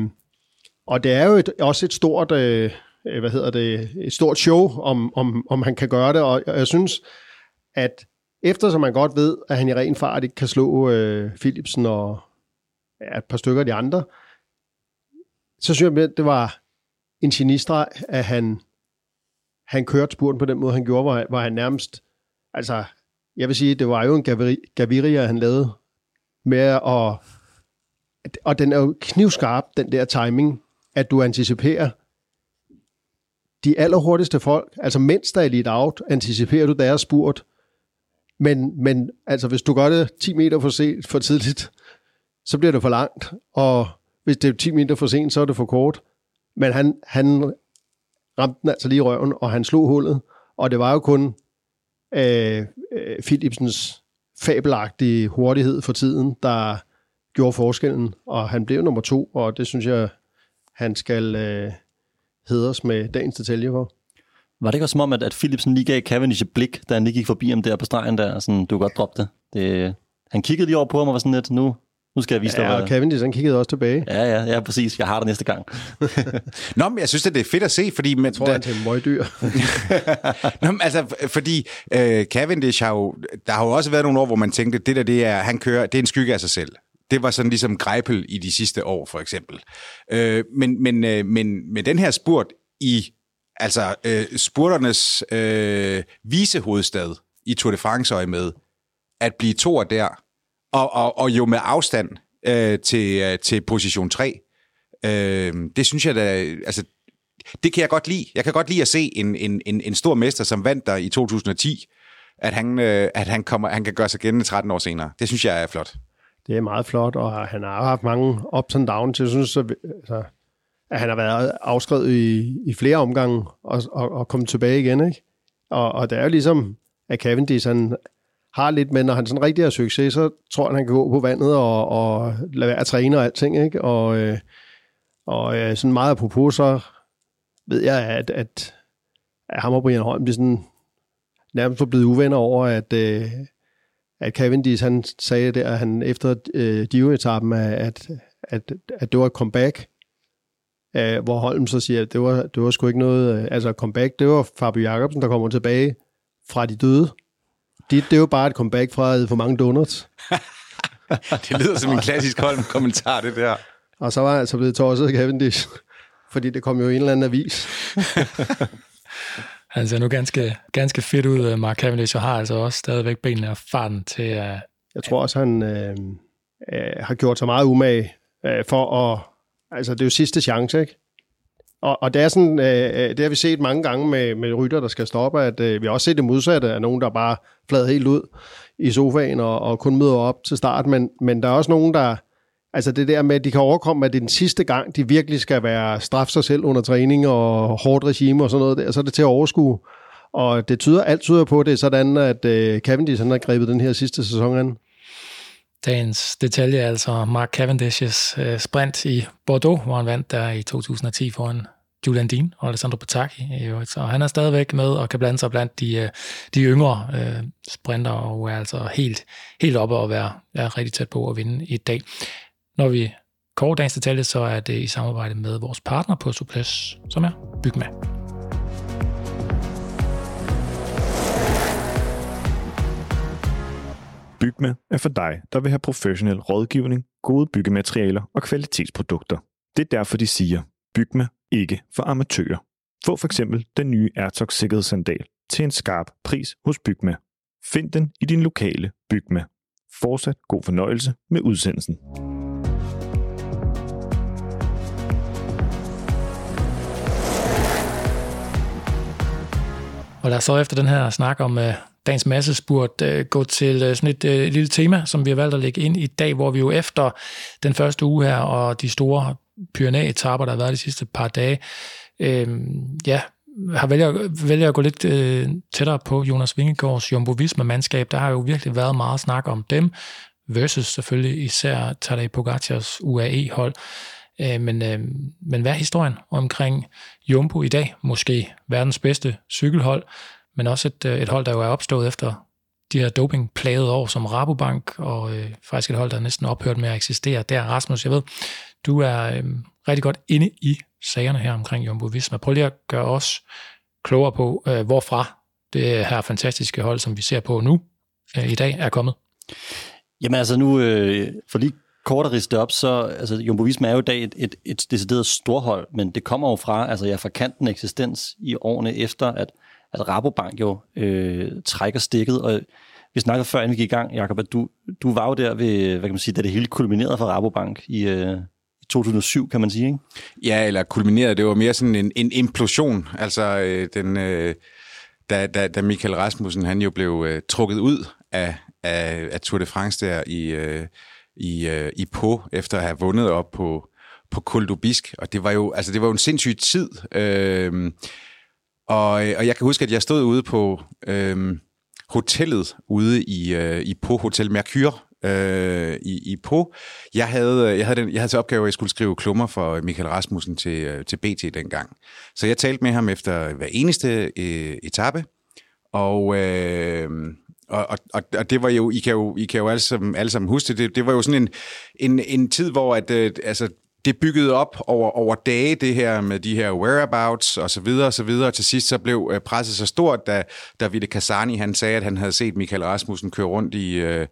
Speaker 3: og det er jo et, også et stort, øh, øh, hvad hedder det, et stort show, om, om, om han kan gøre det, og jeg, synes, at eftersom man godt ved, at han i ren fart ikke kan slå øh, Philipsen og ja, et par stykker af de andre, så synes jeg, at det var en genistreg, at han, han kørte spurten på den måde, han gjorde, hvor han, hvor han nærmest, altså, jeg vil sige, det var jo en Gaviria, han lavede med at, og den er jo knivskarp, den der timing, at du anticiperer de allerhurtigste folk, altså mens der er lidt out, anticiperer du deres spurt, men, men altså, hvis du gør det 10 meter for, sent, for tidligt, så bliver det for langt. Og hvis det er 10 meter for sent, så er det for kort. Men han, han ramte den altså lige i røven, og han slog hullet. Og det var jo kun øh, øh Philipsens fabelagtige hurtighed for tiden, der gjorde forskellen. Og han blev nummer to, og det synes jeg, han skal øh, hedres med dagens detalje for.
Speaker 4: Var det ikke også som om, at, at Philipsen lige gav Cavendish et blik, da han lige gik forbi ham der på stregen der, sådan, du kan godt droppe det. det. Han kiggede lige over på ham og var sådan lidt, nu, nu skal jeg vise dig,
Speaker 3: Ja, og
Speaker 4: hvad...
Speaker 3: Cavendish, han kiggede også tilbage.
Speaker 4: Ja, ja, ja, præcis. Jeg har det næste gang.
Speaker 2: Nå, men jeg synes, at det er fedt at se, fordi... Men,
Speaker 3: Jeg tror, han til en møgdyr.
Speaker 2: Nå, men altså, fordi øh, Cavendish har jo... Der har jo også været nogle år, hvor man tænkte, det der, det er, han kører, det er en skygge af sig selv. Det var sådan ligesom Greipel i de sidste år, for eksempel. Øh, men, men, øh, men med den her spurt i altså øh, spurternes øh, visehovedstad i Tour de France øje med, at blive toer der, og, og, og jo med afstand øh, til, øh, til position 3, øh, det synes jeg da, altså, det kan jeg godt lide. Jeg kan godt lide at se en, en, en, en stor mester, som vandt der i 2010, at han, øh, at han, kommer, han kan gøre sig gennem 13 år senere. Det synes jeg er flot.
Speaker 3: Det er meget flot, og han har haft mange ups and downs. Jeg synes, at, altså, at han har været afskrevet i, i flere omgange og, og, og kommet tilbage igen. Ikke? Og, og det er jo ligesom, at Cavendish han har lidt, men når han sådan rigtig har succes, så tror han, han kan gå på vandet og, og lade være at træne og alting. Ikke? Og, øh, og øh, sådan meget apropos, så ved jeg, at, at, at ham og Brian Holm, de sådan nærmest var blevet uvenner over, at, øh, at Cavendish, han sagde der, at han efter øh, Giro-etappen, at, at, at det var et comeback, øh, hvor Holm så siger, at det var, det var sgu ikke noget, øh, altså comeback, det var Fabio Jacobsen, der kommer tilbage fra de døde. Det, det jo bare et comeback fra æde for mange donuts.
Speaker 2: det lyder som en klassisk Holm-kommentar, det der.
Speaker 3: Og så var jeg altså blevet tosset af Cavendish, fordi det kom jo i en eller anden avis.
Speaker 1: Han ser nu ganske, ganske fedt ud, øh, Mark Cavendish, og har altså også stadigvæk benene og farten til at...
Speaker 3: Jeg tror også, han øh, øh, har gjort sig meget umage øh, for at... Altså, det er jo sidste chance, ikke? Og, og det er sådan, øh, øh det har vi set mange gange med, med rytter, der skal stoppe, at øh, vi har også set det modsatte af nogen, der bare flader helt ud i sofaen og, og kun møder op til start, men, men der er også nogen, der, altså det der med, at de kan overkomme, at det er den sidste gang, de virkelig skal være straffe sig selv under træning og hårdt regime og sådan noget der, så er det til at overskue. Og det tyder, alt tyder på, at det er sådan, at øh, Cavendish han har grebet den her sidste sæson an.
Speaker 1: Dagens detalje er altså Mark Cavendish's øh, sprint i Bordeaux, hvor han vandt der i 2010 foran Julian Dean og Alessandro Pataki. Så han er stadigvæk med og kan blande sig blandt de, øh, de yngre øh, sprinter og er altså helt, helt oppe og være, er rigtig tæt på at vinde i dag. Når vi kort dagens detalje, så er det i samarbejde med vores partner på Suples, som er Bygma.
Speaker 5: Bygma er for dig, der vil have professionel rådgivning, gode byggematerialer og kvalitetsprodukter. Det er derfor, de siger, Bygma ikke for amatører. Få for eksempel den nye Airtox sikkerhedssandal til en skarp pris hos Bygma. Find den i din lokale Bygma. Fortsat god fornøjelse med udsendelsen.
Speaker 1: Og lad os så efter den her snak om øh, dagens masse spurt øh, gå til øh, sådan et øh, lille tema, som vi har valgt at lægge ind i dag, hvor vi jo efter den første uge her og de store Pyrenæ-etapper, der har været de sidste par dage, øh, ja, har vælger, vælger at gå lidt øh, tættere på Jonas Vingegaards Jumbo Visma-mandskab. Der har jo virkelig været meget snak om dem, versus selvfølgelig især Tadej Pogacars UAE-hold. Øh, men, øh, men hvad er historien omkring Jumbo i dag? Måske verdens bedste cykelhold, men også et, øh, et hold, der jo er opstået efter de her dopingplagede år som Rabobank, og øh, faktisk et hold, der er næsten ophørt med at eksistere. Der, Rasmus, jeg ved, du er øh, rigtig godt inde i sagerne her omkring Jumbo Visma. Prøv lige at gøre os klogere på, øh, hvorfra det her fantastiske hold, som vi ser på nu øh, i dag, er kommet.
Speaker 4: Jamen altså nu, øh, for lige kort at riste op, så altså, Jumbo Visma er jo i dag et, et, et decideret storhold, men det kommer jo fra, altså jeg fra kanten eksistens i årene efter, at, at Rabobank jo øh, trækker stikket, og vi snakkede før, inden vi gik i gang, Jacob, at du, du var jo der ved, hvad kan man sige, da det hele kulminerede for Rabobank i, øh, 2007, kan man sige, ikke?
Speaker 2: Ja, eller kulminerede, det var mere sådan en, en implosion, altså øh, den... Øh da, da, da Michael Rasmussen han jo blev øh, trukket ud af, af, af Tour de France der i, øh, i, øh, i på efter at have vundet op på, på Koldubisk. Og det var jo, altså, det var jo en sindssyg tid. Øh, og, og jeg kan huske, at jeg stod ude på øh, hotellet ude i, øh, i på Hotel Mercure øh, i, i på. Jeg havde, øh, jeg, havde den, jeg havde til opgave, at jeg skulle skrive klummer for Michael Rasmussen til, øh, til BT dengang. Så jeg talte med ham efter hver eneste øh, etape, og, øh, og, og, og det var jo, I kan jo, I kan jo alle sammen, alle sammen huske det, det var jo sådan en, en, en tid, hvor at, øh, altså, det byggede op over, over dage, det her med de her whereabouts og så videre og så videre. Til sidst så blev øh, presset så stort, da, da Ville Kasani han sagde, at han havde set Michael Rasmussen køre rundt i, øh,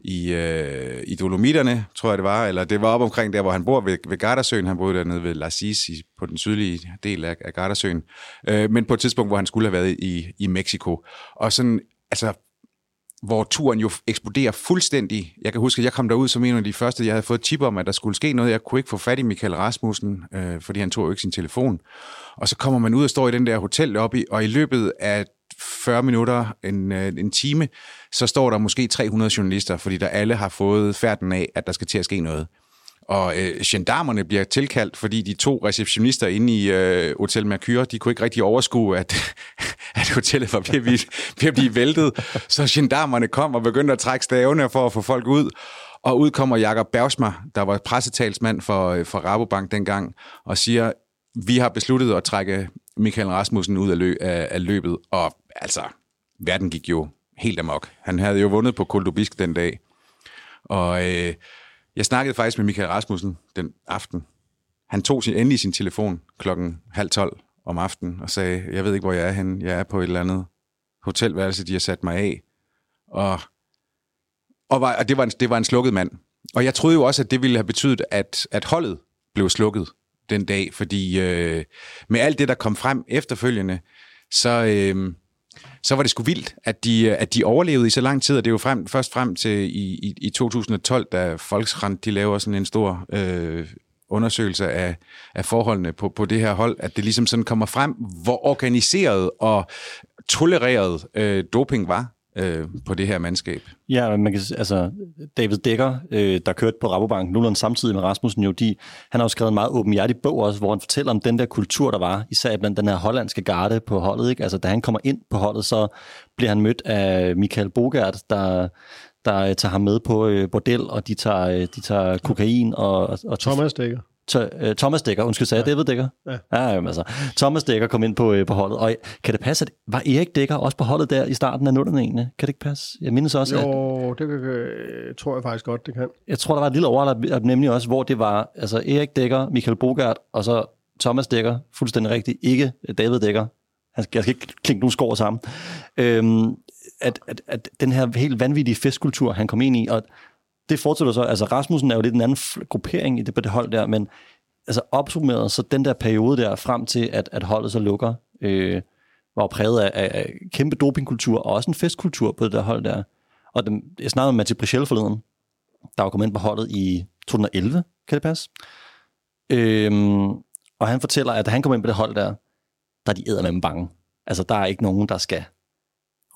Speaker 2: i, øh, i Dolomitterne, tror jeg det var, eller det var op omkring der, hvor han bor ved, ved Gardasøen. Han boede dernede ved Lasis på den sydlige del af, af Gardasøen. Øh, men på et tidspunkt, hvor han skulle have været i, i Mexico. Og sådan, altså hvor turen jo eksploderer fuldstændig. Jeg kan huske, at jeg kom derud som en af de første, jeg havde fået tip om, at der skulle ske noget. Jeg kunne ikke få fat i Michael Rasmussen, øh, fordi han tog jo ikke sin telefon. Og så kommer man ud og står i den der hotel oppe, og i løbet af 40 minutter, en, øh, en time, så står der måske 300 journalister, fordi der alle har fået færden af, at der skal til at ske noget. Og øh, gendarmerne bliver tilkaldt, fordi de to receptionister inde i øh, Hotel Mercure, de kunne ikke rigtig overskue, at, at hotellet var ved at, blive, ved at blive væltet. Så gendarmerne kom og begyndte at trække stavene for at få folk ud. Og ud kommer Jakob Bergsmar, der var pressetalsmand for, øh, for Rabobank dengang, og siger, vi har besluttet at trække Michael Rasmussen ud af, lø, af, af løbet. Og altså, verden gik jo helt amok. Han havde jo vundet på Koldobisk den dag. Og øh, jeg snakkede faktisk med Michael Rasmussen den aften. Han tog sin, endelig sin telefon klokken halv tolv om aftenen og sagde, jeg ved ikke, hvor jeg er henne. Jeg er på et eller andet hotelværelse, de har sat mig af. Og og, var, og det, var en, det var en slukket mand. Og jeg troede jo også, at det ville have betydet, at, at holdet blev slukket den dag, fordi øh, med alt det, der kom frem efterfølgende, så, øh, så var det sgu vildt, at de, at de overlevede i så lang tid, og det er jo frem, først frem til i, i, i 2012, da Volksrand de laver sådan en stor øh, undersøgelse af, af forholdene på, på det her hold, at det ligesom sådan kommer frem, hvor organiseret og tolereret øh, doping var øh, på det her mandskab.
Speaker 4: Ja, man kan, altså David Dækker, øh, der kørte på Rabobank nogenlunde samtidig med Rasmussen, jo, de, han har jo skrevet en meget åbenhjertig bog også, hvor han fortæller om den der kultur, der var, især blandt den her hollandske garde på holdet. Ikke? Altså, da han kommer ind på holdet, så bliver han mødt af Michael Bogert, der, der tager ham med på øh, bordel, og de tager, øh, de tager kokain og, og
Speaker 3: Thomas Dækker.
Speaker 4: Uh, Thomas Dækker, undskyld, sagde ja. David Dækker? Ja. ja jamen, altså. Thomas Dækker kom ind på, uh, på holdet, og kan det passe, at var Erik Dækker også på holdet der i starten af nullerne egentlig? Kan det ikke passe? Jeg mindes også,
Speaker 3: jo, at... det kan, tror jeg faktisk godt, det kan.
Speaker 4: Jeg tror, der var et lille overlap, nemlig også, hvor det var altså Erik Dækker, Michael Bogart, og så Thomas Dækker, fuldstændig rigtigt, ikke David Dækker. Han skal, jeg skal ikke klinke nogen skår sammen. Øhm, at, at, at den her helt vanvittige festkultur, han kom ind i, og det fortsætter så, altså Rasmussen er jo lidt en anden gruppering i det på det hold der, men altså opsummeret, så den der periode der frem til, at, at holdet så lukker, øh, var præget af, af, af kæmpe dopingkultur, og også en festkultur på det der hold der. Og den, jeg snakkede med Mathieu Brichel forleden, der var kommet ind på holdet i 2011, kan det passe? Øhm, og han fortæller, at da han kom ind på det hold der, der er de æder med bange. Altså, der er ikke nogen, der skal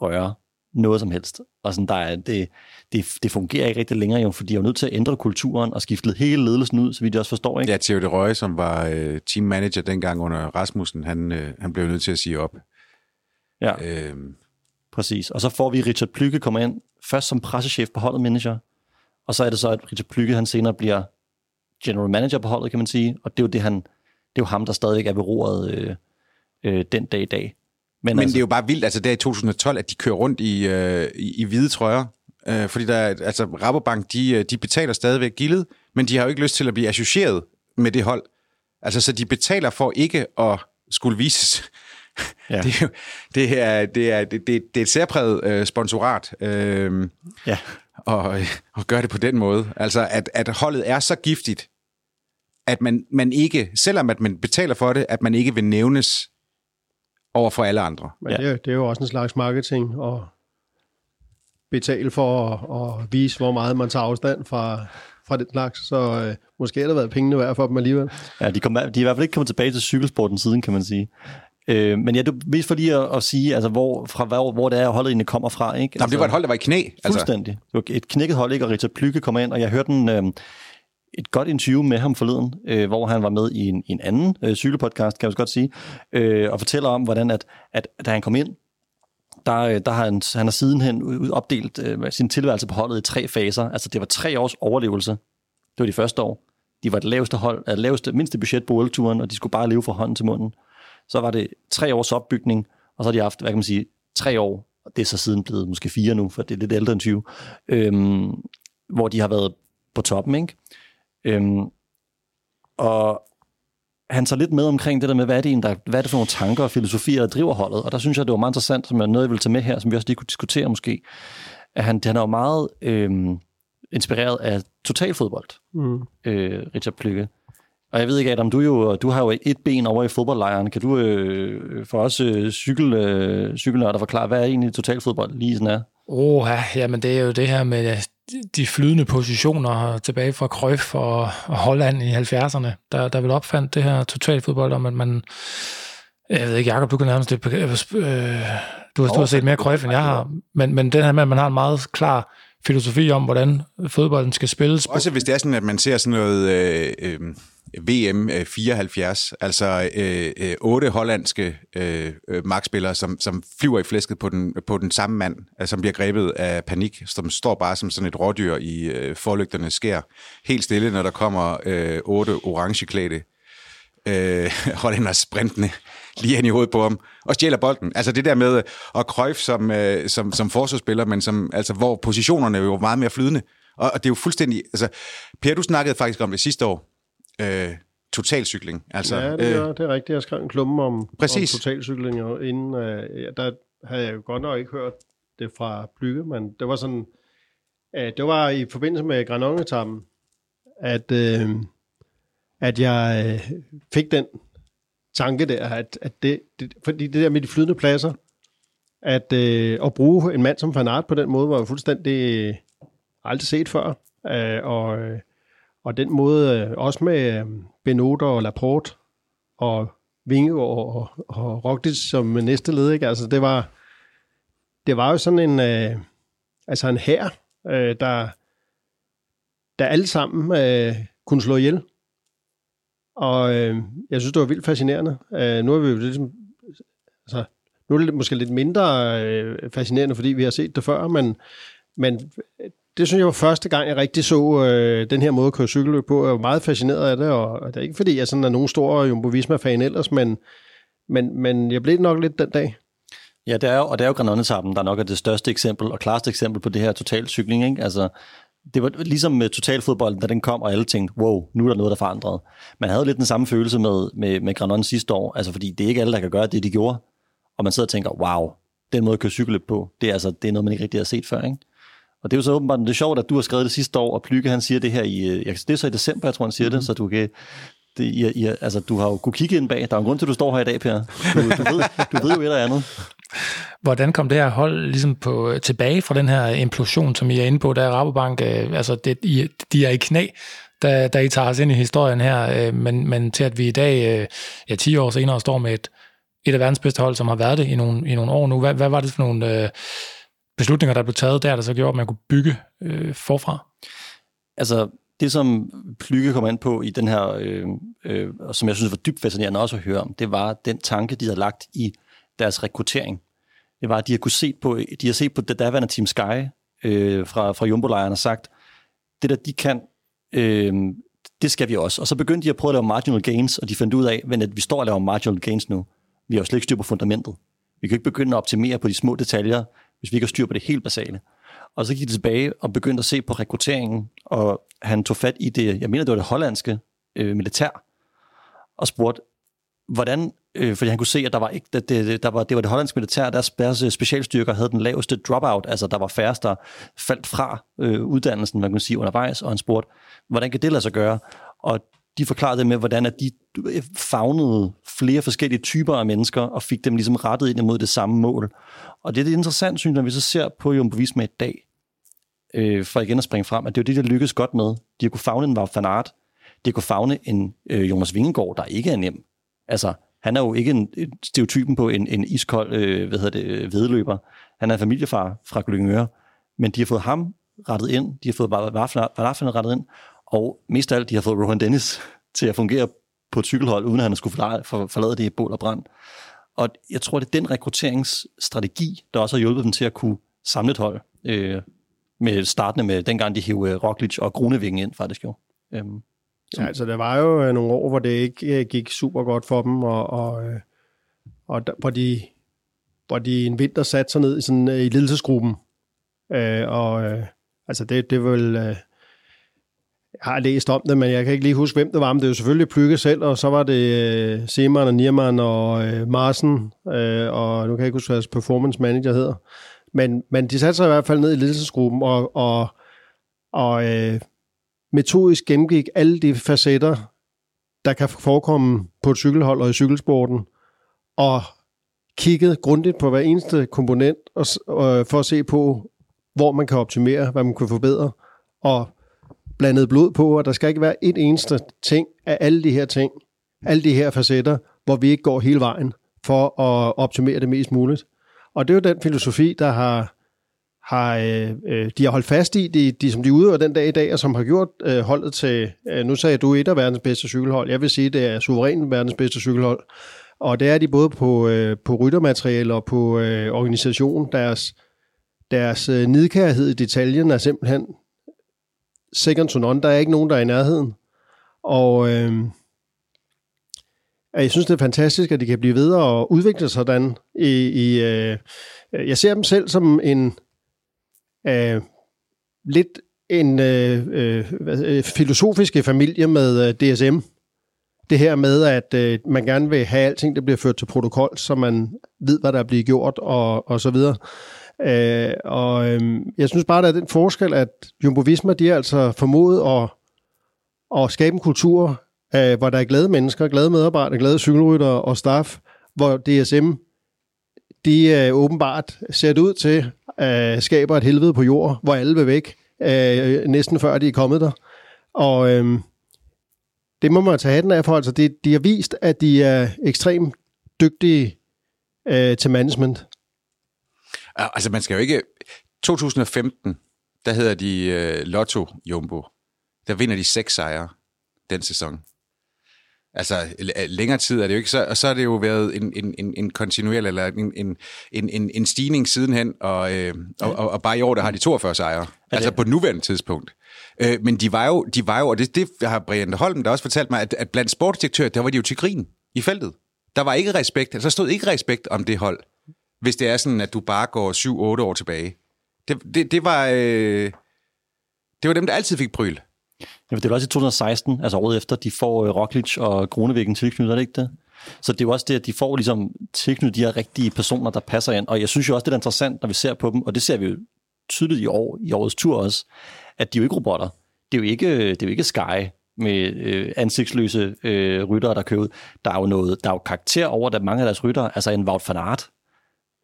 Speaker 4: røre noget som helst. Og sådan, der er, det, det, det fungerer ikke rigtig længere, jo, fordi de er nødt til at ændre kulturen og skifte hele ledelsen ud, så vi det også forstår. Ikke?
Speaker 2: Ja, Theo de Røje, som var øh, team manager dengang under Rasmussen, han, øh, han blev nødt til at sige op.
Speaker 4: Ja, øhm. præcis. Og så får vi Richard Plykke kommer ind, først som pressechef på holdet manager, og så er det så, at Richard Plykke, han senere bliver general manager på holdet, kan man sige, og det er jo, det, han, det er jo ham, der stadigvæk er ved roret øh, øh, den dag i dag.
Speaker 2: Men, Men altså, det er jo bare vildt, altså der i 2012, at de kører rundt i, øh, i, i hvide trøjer. Øh, fordi der, altså Rabobank, de, øh, de betaler stadigvæk gildet, men de har jo ikke lyst til at blive associeret med det hold. Altså, så de betaler for ikke at skulle vises. Ja. det, er jo, det, er, det, er, det, det, det er et særpræget øh, sponsorat. Øh, ja. Og, og gøre det på den måde. Altså, at, at holdet er så giftigt, at man, man ikke, selvom at man betaler for det, at man ikke vil nævnes over for alle andre.
Speaker 3: Men ja. det, det er jo også en slags marketing og betale for at, at vise, hvor meget man tager afstand fra, fra den slags, så øh, måske har der været pengene værd for dem alligevel.
Speaker 4: Ja, de, kom, de er i hvert fald ikke kommet tilbage til cykelsporten siden, kan man sige. Øh, men ja, du vist for lige at, at sige, altså, hvor, fra hvor, hvor det er, holdet egentlig kommer fra. Ikke?
Speaker 2: Altså,
Speaker 4: det
Speaker 2: var et hold, der var i knæ.
Speaker 4: Altså. Fuldstændig. Det var et knækket hold, ikke? og Richard Plykke kommer ind, og jeg hørte en, øh, et godt interview med ham forleden, øh, hvor han var med i en, i en anden øh, cykelpodcast, kan jeg også godt sige, øh, og fortæller om, hvordan at, at da han kom ind, der, øh, der har han, han har sidenhen opdelt øh, sin tilværelse på holdet i tre faser. Altså det var tre års overlevelse. Det var de første år. De var det laveste hold, det laveste, mindste budget på turen og de skulle bare leve fra hånden til munden. Så var det tre års opbygning, og så har de haft, hvad kan man sige, tre år, og det er så siden blevet måske fire nu, for det er lidt ældre end 20, øhm, hvor de har været på toppen, ikke? Øhm, og han tager lidt med omkring det der med, hvad er det, der, hvad er det for nogle tanker og filosofier, der driver holdet. Og der synes jeg, det var meget interessant, som er noget, jeg vil tage med her, som vi også lige kunne diskutere måske. At han, han er jo meget øhm, inspireret af totalfodbold, mm. øh, Richard Plykke. Og jeg ved ikke, Adam, du, jo, du har jo et ben over i fodboldlejren. Kan du øh, for os øh, cykel, øh, cykelnørder forklare, hvad er egentlig totalfodbold lige sådan er?
Speaker 1: Åh, oh, ja, men det er jo det her med de flydende positioner tilbage fra Cruyff og, og Holland i 70'erne, der, der vil opfandt det her totalfodbold om, at man... Jeg ved ikke, Jacob, du kan nærmest det... Øh, du, har, du har set mere Cruyff, end jeg har. Men, men den her med, at man har en meget klar filosofi om, hvordan fodbolden skal spilles.
Speaker 2: Også hvis det er sådan, at man ser sådan noget... Øh, øh VM 74, øh, altså øh, øh, otte hollandske øh, øh, magtspillere, som, som flyver i flæsket på den, på den samme mand, altså, som bliver grebet af panik, som står bare som sådan et rådyr i øh, forlygterne skær, helt stille, når der kommer øh, otte orangeklædte øh, hollænder sprintende lige hen i hovedet på ham, og stjæler bolden. Altså det der med øh, at Cruyff som, øh, som, som forsvarsspiller, men som, altså, hvor positionerne er jo meget mere flydende. Og, og det er jo fuldstændig... Altså, Per, du snakkede faktisk om det sidste år, øh, totalcykling.
Speaker 3: Altså, ja, det er, øh, det er rigtigt. Jeg skrev en klumme om, præcis. om totalcykling, og inden, øh, der havde jeg jo godt nok ikke hørt det fra Blykke, men det var sådan Øh, det var i forbindelse med Granonetappen, at, øh, at jeg øh, fik den tanke der, at, at det, det, fordi det der med de flydende pladser, at, øh, at bruge en mand som Fanart på den måde, var jo fuldstændig øh, aldrig set før. Øh, og, øh, og den måde, øh, også med øh, Benoter og Laporte og Vingegaard og, og Roglic som næste led, ikke? Altså, det var, det var jo sådan en, øh, altså en hær, øh, der, der alle sammen øh, kunne slå ihjel. Og øh, jeg synes, det var vildt fascinerende. Øh, nu er vi jo ligesom, altså, nu er det måske lidt mindre øh, fascinerende, fordi vi har set det før, men, men det synes jeg var første gang, jeg rigtig så øh, den her måde at køre cykelløb på. Jeg var meget fascineret af det, og det er ikke fordi, jeg sådan er nogen stor Jumbo Visma-fan ellers, men, men, men jeg blev nok lidt den dag.
Speaker 4: Ja, det er jo, og det er jo Granonetappen, der nok er det største eksempel og klareste eksempel på det her totalcykling. Ikke? Altså, det var ligesom med totalfodbolden, da den kom, og alle tænkte, wow, nu er der noget, der forandret. Man havde lidt den samme følelse med, med, med Granon sidste år, altså fordi det er ikke alle, der kan gøre det, de gjorde. Og man sidder og tænker, wow, den måde at køre cykelløb på, det er, altså, det er noget, man ikke rigtig har set før. Ikke? Og det er jo så åbenbart, det er sjovt, at du har skrevet det sidste år, og Plykke han siger det her i, øh, det er så i december, jeg tror han siger mm-hmm. det, så du kan, det, I, I, altså, du har jo kunne kigge ind bag. Der er en grund til, at du står her i dag, Per. Du, du, ved, du ved jo et eller andet.
Speaker 1: Hvordan kom det her hold ligesom på, tilbage fra den her implosion, som I er inde på, der er Rabobank, øh, altså det, I, de er i knæ, da, da I tager os ind i historien her, øh, men, men til at vi i dag, øh, ja 10 år senere, står med et, et af verdens bedste hold, som har været det i nogle, i nogle år nu. Hvad, hvad var det for nogle øh, beslutninger, der blev taget der, der så gjorde, at man kunne bygge øh, forfra?
Speaker 4: Altså, det som Plykke kom ind på i den her, øh, øh, og som jeg synes var dybt fascinerende også at høre om, det var den tanke, de havde lagt i deres rekruttering. Det var, at de har kunne se på, de har set på det daværende Team Sky øh, fra, fra Jumbo-lejren og sagt, det der de kan, øh, det skal vi også. Og så begyndte de at prøve at lave marginal gains, og de fandt ud af, at vi står og laver marginal gains nu. Vi har jo slet ikke styr på fundamentet. Vi kan ikke begynde at optimere på de små detaljer, hvis vi ikke har styr på det helt basale. Og så gik de tilbage og begyndte at se på rekrutteringen, og han tog fat i det, jeg mener, det var det hollandske øh, militær, og spurgte, hvordan, øh, fordi han kunne se, at der var ikke, det, det, der var, det var det hollandske militær, deres, deres øh, specialstyrker havde den laveste dropout, altså der var færre, der faldt fra øh, uddannelsen, man kan sige, undervejs, og han spurgte, hvordan kan det lade sig gøre? Og de forklarede det med, hvordan at de fagnede flere forskellige typer af mennesker, og fik dem ligesom rettet ind imod det samme mål. Og det er det interessant, synes jeg, når vi så ser på Jumbo Visma i dag, øh, for igen at springe frem, at det er jo det, der lykkedes godt med. De har kunne fagne en Wout van Aert, de har kunne fagne en øh, Jonas Vingegaard, der ikke er nem. Altså, han er jo ikke en, stereotypen på en, en iskold øh, hvad hedder det, vedløber. Han er familiefar fra Glyngøre. Men de har fået ham rettet ind, de har fået Varfan rettet ind, og mest af alt, de har fået Rohan Dennis til at fungere på et cykelhold, uden at han skulle forlade det i bål og brand. Og jeg tror, det er den rekrutteringsstrategi, der også har hjulpet dem til at kunne samle et hold. Øh, med startende med dengang de hævde øh, Roglic og Grunewing ind, faktisk jo. Øhm,
Speaker 3: ja, altså der var jo øh, nogle år, hvor det ikke øh, gik super godt for dem, og, og, og der, hvor, de, hvor de en vinter satte sig ned i, sådan, i ledelsesgruppen. Øh, og øh, altså det, det var vel... Øh, har læst om det, men jeg kan ikke lige huske, hvem det var. Men det er jo selvfølgelig Plykke selv, og så var det øh, Seman og Niermann og øh, Marsen, øh, og nu kan jeg ikke huske, hvad deres performance manager hedder. Men, men de satte sig i hvert fald ned i ledelsesgruppen og, og, og øh, metodisk gennemgik alle de facetter, der kan forekomme på et cykelhold og i cykelsporten, og kiggede grundigt på hver eneste komponent og, og, øh, for at se på, hvor man kan optimere, hvad man kan forbedre, og blandet blod på, og der skal ikke være et eneste ting af alle de her ting, alle de her facetter, hvor vi ikke går hele vejen for at optimere det mest muligt. Og det er jo den filosofi, der har, har øh, øh de har holdt fast i, de, de, som de udøver den dag i dag, og som har gjort øh, holdet til, øh, nu sagde du et af verdens bedste cykelhold, jeg vil sige, det er suverænt verdens bedste cykelhold, og det er de både på, øh, på ryttermateriale og på øh, organisation. Deres, deres øh, nidkærhed i detaljen er simpelthen second to none. Der er ikke nogen, der er i nærheden. Og øh, jeg synes, det er fantastisk, at de kan blive ved og udvikle sig sådan. I, i, øh, jeg ser dem selv som en øh, lidt en øh, øh, øh filosofiske familie med øh, DSM. Det her med, at øh, man gerne vil have alting, der bliver ført til protokol, så man ved, hvad der bliver gjort og, og så videre. Øh, og øh, jeg synes bare, der er den forskel, at Jumbo Visma, de er altså formået at, at skabe en kultur, øh, hvor der er glade mennesker, glade medarbejdere, glade cykelryttere og staff, hvor DSM, de øh, åbenbart ser det ud til, øh, skaber et helvede på jord, hvor alle vil væk, øh, næsten før de er kommet der. Og øh, det må man tage hatten af for, altså de, de har vist, at de er ekstremt dygtige øh, til management.
Speaker 2: Altså, man skal jo ikke... 2015, der hedder de uh, Lotto Jumbo. Der vinder de seks sejre den sæson. Altså, l- længere tid er det jo ikke, så, og så har det jo været en, en, en, en kontinuerlig, eller en, en, en, en, en stigning sidenhen, og, øh, og, og, og bare i år, der har de 42 sejre. Altså på nuværende tidspunkt. Øh, men de var jo, de var jo og det, det har Brian Holm der også fortalt mig, at, at blandt sportsdirektører, der var de jo til grin i feltet. Der var ikke respekt, altså der stod ikke respekt om det hold, hvis det er sådan, at du bare går 7-8 år tilbage. Det, det, det var... Øh, det var dem, der altid fik bryl.
Speaker 4: Ja, det var også i 2016, altså året efter, de får øh, Roglic og Grunevæggen tilknyttet, er det ikke det? Så det er jo også det, at de får ligesom tilknyttet de her rigtige personer, der passer ind. Og jeg synes jo også, det er interessant, når vi ser på dem, og det ser vi jo tydeligt i år, i årets tur også, at de er jo ikke robotter. Det er jo ikke, det er jo ikke Sky med øh, ansigtsløse øh, ryttere, der kører ud. Der er jo noget, der er jo karakter over der mange af deres ryttere. Altså en Wout van Aert,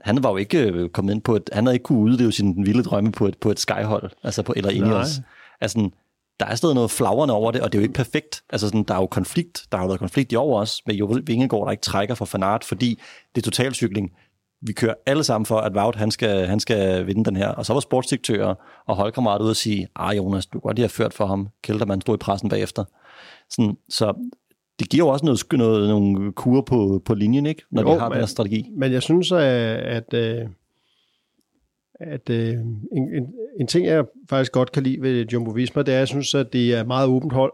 Speaker 4: han var jo ikke øh, kommet ind på et, han havde ikke kunne udleve sin vilde drømme på et, på et skyhold, altså på, eller Ineos. Altså, der er stadig noget flagrende over det, og det er jo ikke perfekt. Altså, sådan, der er jo konflikt. Der har jo været konflikt i år også med Jo Vingegaard, der ikke trækker for Fanart, fordi det er totalcykling. Vi kører alle sammen for, at Wout, han skal, han skal vinde den her. Og så var sportsdirektører og holdkammerater ude og sige, ah Jonas, du kan godt lige have ført for ham. Keltermann stod i pressen bagefter. Sådan, så det giver jo også noget, noget, nogle kurer på, på linjen, ikke? når
Speaker 3: Jo,
Speaker 4: de har
Speaker 3: men-
Speaker 4: den her strategi.
Speaker 3: Men jeg synes, at, at, øh, at øh, en, en, en ting, jeg faktisk godt kan lide ved Jumbo Visma, det er, at jeg synes, at det er et meget åbent hold.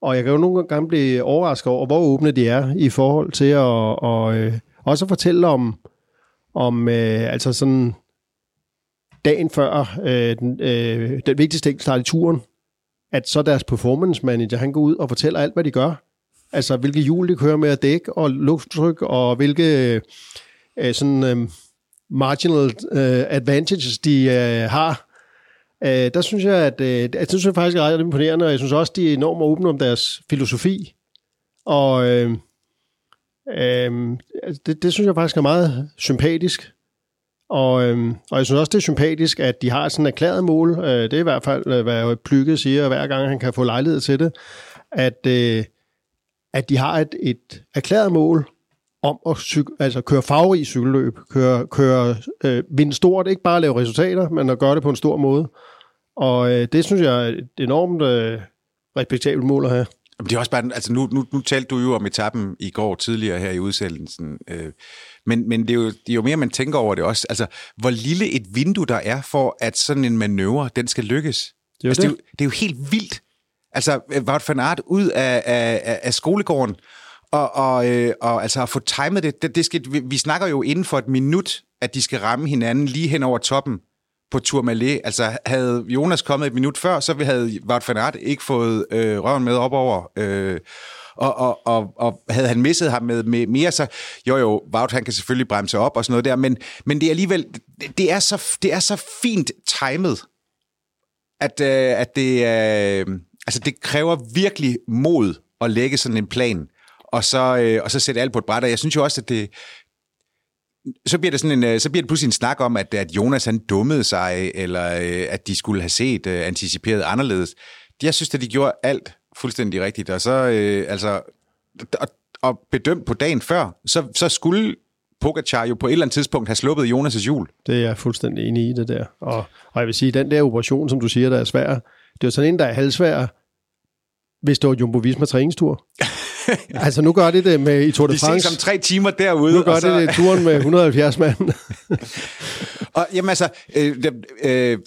Speaker 3: Og jeg kan jo nogle gange blive overrasket over, hvor åbne de er i forhold til at og, øh, også fortælle om, om øh, altså sådan dagen før øh, den, øh, den vigtigste enkeltstart i turen, at så deres performance manager, han går ud og fortæller alt, hvad de gør. Altså, hvilke hjul de kører med at dække og lufttryk, og hvilke øh, sådan øh, marginal øh, advantages de øh, har. Øh, der synes jeg, at øh, jeg synes jeg faktisk er ret imponerende, og jeg synes også, de er enormt åbne om deres filosofi. Og øh, øh, altså, det, det synes jeg faktisk er meget sympatisk. Og, øh, og jeg synes også, det er sympatisk, at de har sådan et erklæret mål. Øh, det er i hvert fald, øh, hvad Plygge siger, hver gang han kan få lejlighed til det, at, øh, at de har et, et erklæret mål om at cyk- altså køre farverig cykelløb, køre, køre øh, vinde stort, ikke bare lave resultater, men at gøre det på en stor måde. Og øh, det synes jeg er et enormt øh, respektabelt mål at have.
Speaker 2: Det er også bare, altså nu, nu, nu talte du jo om etappen i går tidligere her i udsendelsen, øh, men, men det, er jo, det er jo mere, man tænker over det også. Altså, hvor lille et vindue der er for, at sådan en manøvre, den skal lykkes.
Speaker 3: Det er
Speaker 2: altså, det.
Speaker 3: det.
Speaker 2: er jo, det er jo helt vildt. Altså, øh, Wout van Aert ud af, af, af, skolegården, og, og, øh, og altså at få timet det, det, det skal, vi, vi snakker jo inden for et minut, at de skal ramme hinanden lige hen over toppen på Tourmalet. Altså havde Jonas kommet et minut før, så havde Wout van Aert ikke fået øh, røven med op over. Øh, og, og, og, og havde han misset ham med, med mere, så jo jo, Wout han kan selvfølgelig bremse op og sådan noget der, men, men det er alligevel, det, det, er så, det er så fint timet, at, øh, at det, øh, altså det kræver virkelig mod at lægge sådan en plan, og så, øh, og så sætte alt på et bræt. Og jeg synes jo også, at det, så bliver det sådan en, øh, så bliver det pludselig en snak om, at, at Jonas han dummede sig, eller øh, at de skulle have set øh, anticiperet anderledes. Jeg synes, at de gjorde alt fuldstændig rigtigt, og så, øh, altså, og, og bedømt på dagen før, så, så skulle Pogacar jo på et eller andet tidspunkt have sluppet Jonas' hjul.
Speaker 3: Det er jeg fuldstændig enig i, det der. Og, og jeg vil sige, den der operation, som du siger, der er svær, det er sådan en, der er halvsvær, hvis det var Jumbo Visma træningstur. altså nu gør det det med i Tour de
Speaker 2: De ses
Speaker 3: France.
Speaker 2: om tre timer derude.
Speaker 3: Nu gør
Speaker 2: og så,
Speaker 3: det det turen med 170 mand.
Speaker 2: Og jamen altså, øh, øh,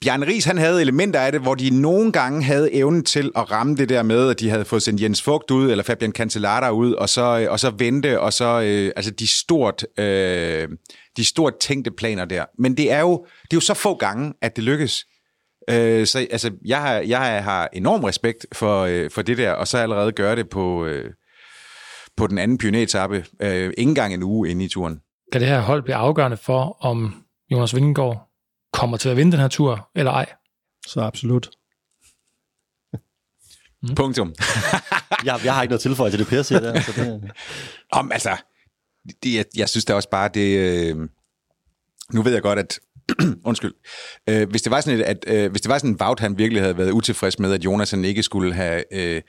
Speaker 2: Bjarne Ries, han havde elementer af det, hvor de nogle gange havde evnen til at ramme det der med, at de havde fået sendt Jens Fugt ud, eller Fabian Cancellara ud, og så, øh, og så vente, og så, øh, altså de stort, øh, de stort tænkte planer der. Men det er jo, det er jo så få gange, at det lykkes. Øh, så altså, jeg har, jeg har enorm respekt for, øh, for det der, og så allerede gøre det på, øh, på den anden pioneretappe, øh, ikke engang en uge inde i turen.
Speaker 1: Kan det her hold blive afgørende for, om Jonas Vingegaard kommer til at vinde den her tur, eller ej.
Speaker 3: Så absolut.
Speaker 2: Mm. Punktum.
Speaker 4: jeg, jeg har ikke noget tilføje til det, Per siger der. Så det...
Speaker 2: Om, altså, det, jeg, jeg synes da også bare, det... Øh, nu ved jeg godt, at undskyld. Øh, hvis det var sådan, et, at øh, hvis det var sådan, at han virkelig havde været utilfreds med, at Jonas han ikke skulle have øh,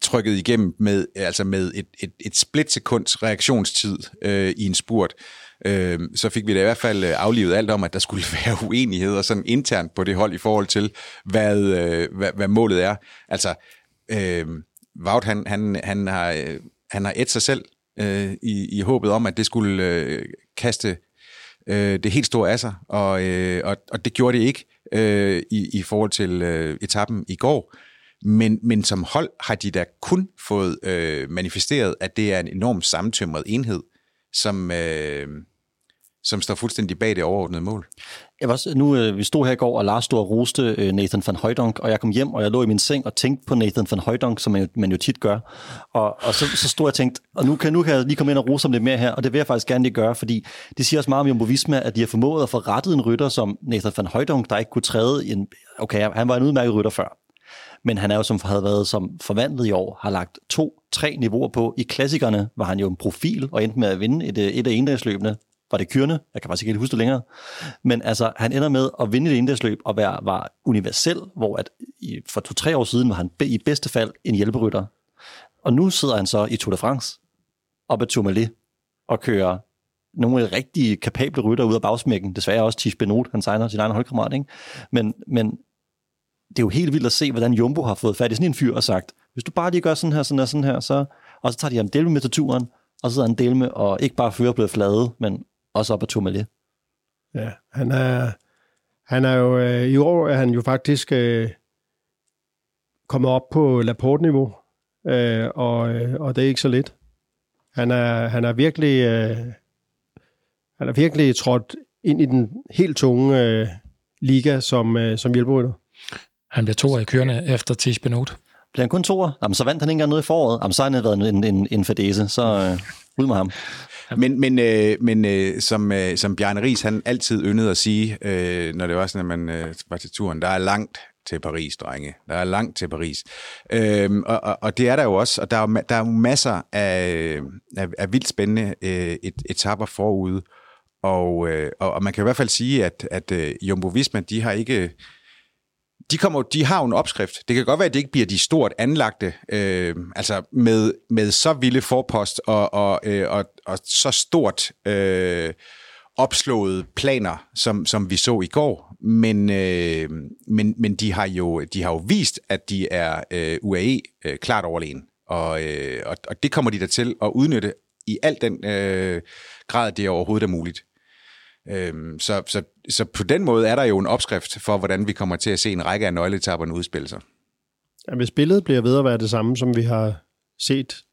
Speaker 2: trykket igennem med, altså med et, et, et splitsekunds reaktionstid øh, i en spurt, øh, så fik vi da i hvert fald øh, aflivet alt om, at der skulle være uenigheder sådan internt på det hold i forhold til, hvad, øh, hvad, hvad målet er. Altså, øh, Vaut, han, han, han har, øh, han har et sig selv øh, i, i håbet om, at det skulle øh, kaste øh, det helt store af sig, og, øh, og, og det gjorde det ikke øh, i, i forhold til øh, etappen i går. Men, men som hold har de da kun fået øh, manifesteret, at det er en enormt sammentømret enhed, som, øh, som står fuldstændig bag det overordnede mål.
Speaker 4: Jeg var nu, øh, vi stod her i går, og Lars stod og roste øh, Nathan van Højdonk, og jeg kom hjem, og jeg lå i min seng og tænkte på Nathan van Højdonk, som man, man jo tit gør. Og, og så, så stod jeg og tænkte, og nu kan, nu kan jeg lige komme ind og rose ham lidt mere her, og det vil jeg faktisk gerne lige gøre, fordi det siger også meget om Jumbo Visma, at de har formået at få rettet en rytter som Nathan van Højdonk, der ikke kunne træde i en... Okay, han var en udmærket rytter før, men han er jo som havde været som forvandlet i år, har lagt to-tre niveauer på. I klassikerne var han jo en profil og endte med at vinde et, øh, et af endagsløbene var det Kyrne, jeg kan faktisk ikke helt huske det længere, men altså, han ender med at vinde det indagsløb og være, var universel, hvor at i, for to-tre år siden var han i bedste fald en hjælperytter. Og nu sidder han så i Tour de France op ad Tourmalet og kører nogle af rigtige kapable rytter ud af bagsmækken. Desværre også Tish Benot, han signer sin egen holdkammerat. Ikke? Men, men det er jo helt vildt at se, hvordan Jumbo har fået fat i sådan en fyr og sagt, hvis du bare lige gør sådan her, sådan her, sådan her, så, og så tager de ham del med til turen, og så sidder han del med, og ikke bare fører blevet flade, men også op ad Tourmalet.
Speaker 3: Ja, han er, han er jo, øh, i år er han jo faktisk øh, kommet op på Laporte-niveau, øh, og, øh, og det er ikke så lidt. Han er, han er virkelig, øh, han er virkelig trådt ind i den helt tunge øh, liga som, øh, som hjælperytter.
Speaker 1: Han bliver to i kørende efter Tish Benot.
Speaker 4: Bliver han kun toer? Jamen, så vandt han ikke engang noget i foråret. Jamen, så har han været en, en, en fadese, så øh, ud med ham.
Speaker 2: Men, men, øh, men øh, som, øh, som Bjarne Ries, han altid yndede at sige, øh, når det var sådan, at man øh, var til turen, der er langt til Paris, drenge. Der er langt til Paris. Øhm, og, og, og det er der jo også, og der er, der er jo masser af, af, af vildt spændende øh, et, etapper forude. Og, øh, og, og man kan i hvert fald sige, at, at øh, Jumbo Visma, de har ikke de, kommer, de har jo en opskrift. Det kan godt være, at det ikke bliver de stort anlagte, øh, altså med, med så vilde forpost og, og, øh, og, og så stort øh, opslåede planer, som, som vi så i går. Men, øh, men, men de, har jo, de har jo vist, at de er øh, UAE øh, klart overlegen. Og, øh, og, og det kommer de da til at udnytte i al den øh, grad, det overhovedet er muligt. Øhm, så, så, så på den måde er der jo en opskrift for, hvordan vi kommer til at se en række af nøgletapperne udspille sig.
Speaker 3: Ja, hvis billedet bliver ved at være det samme, som vi har set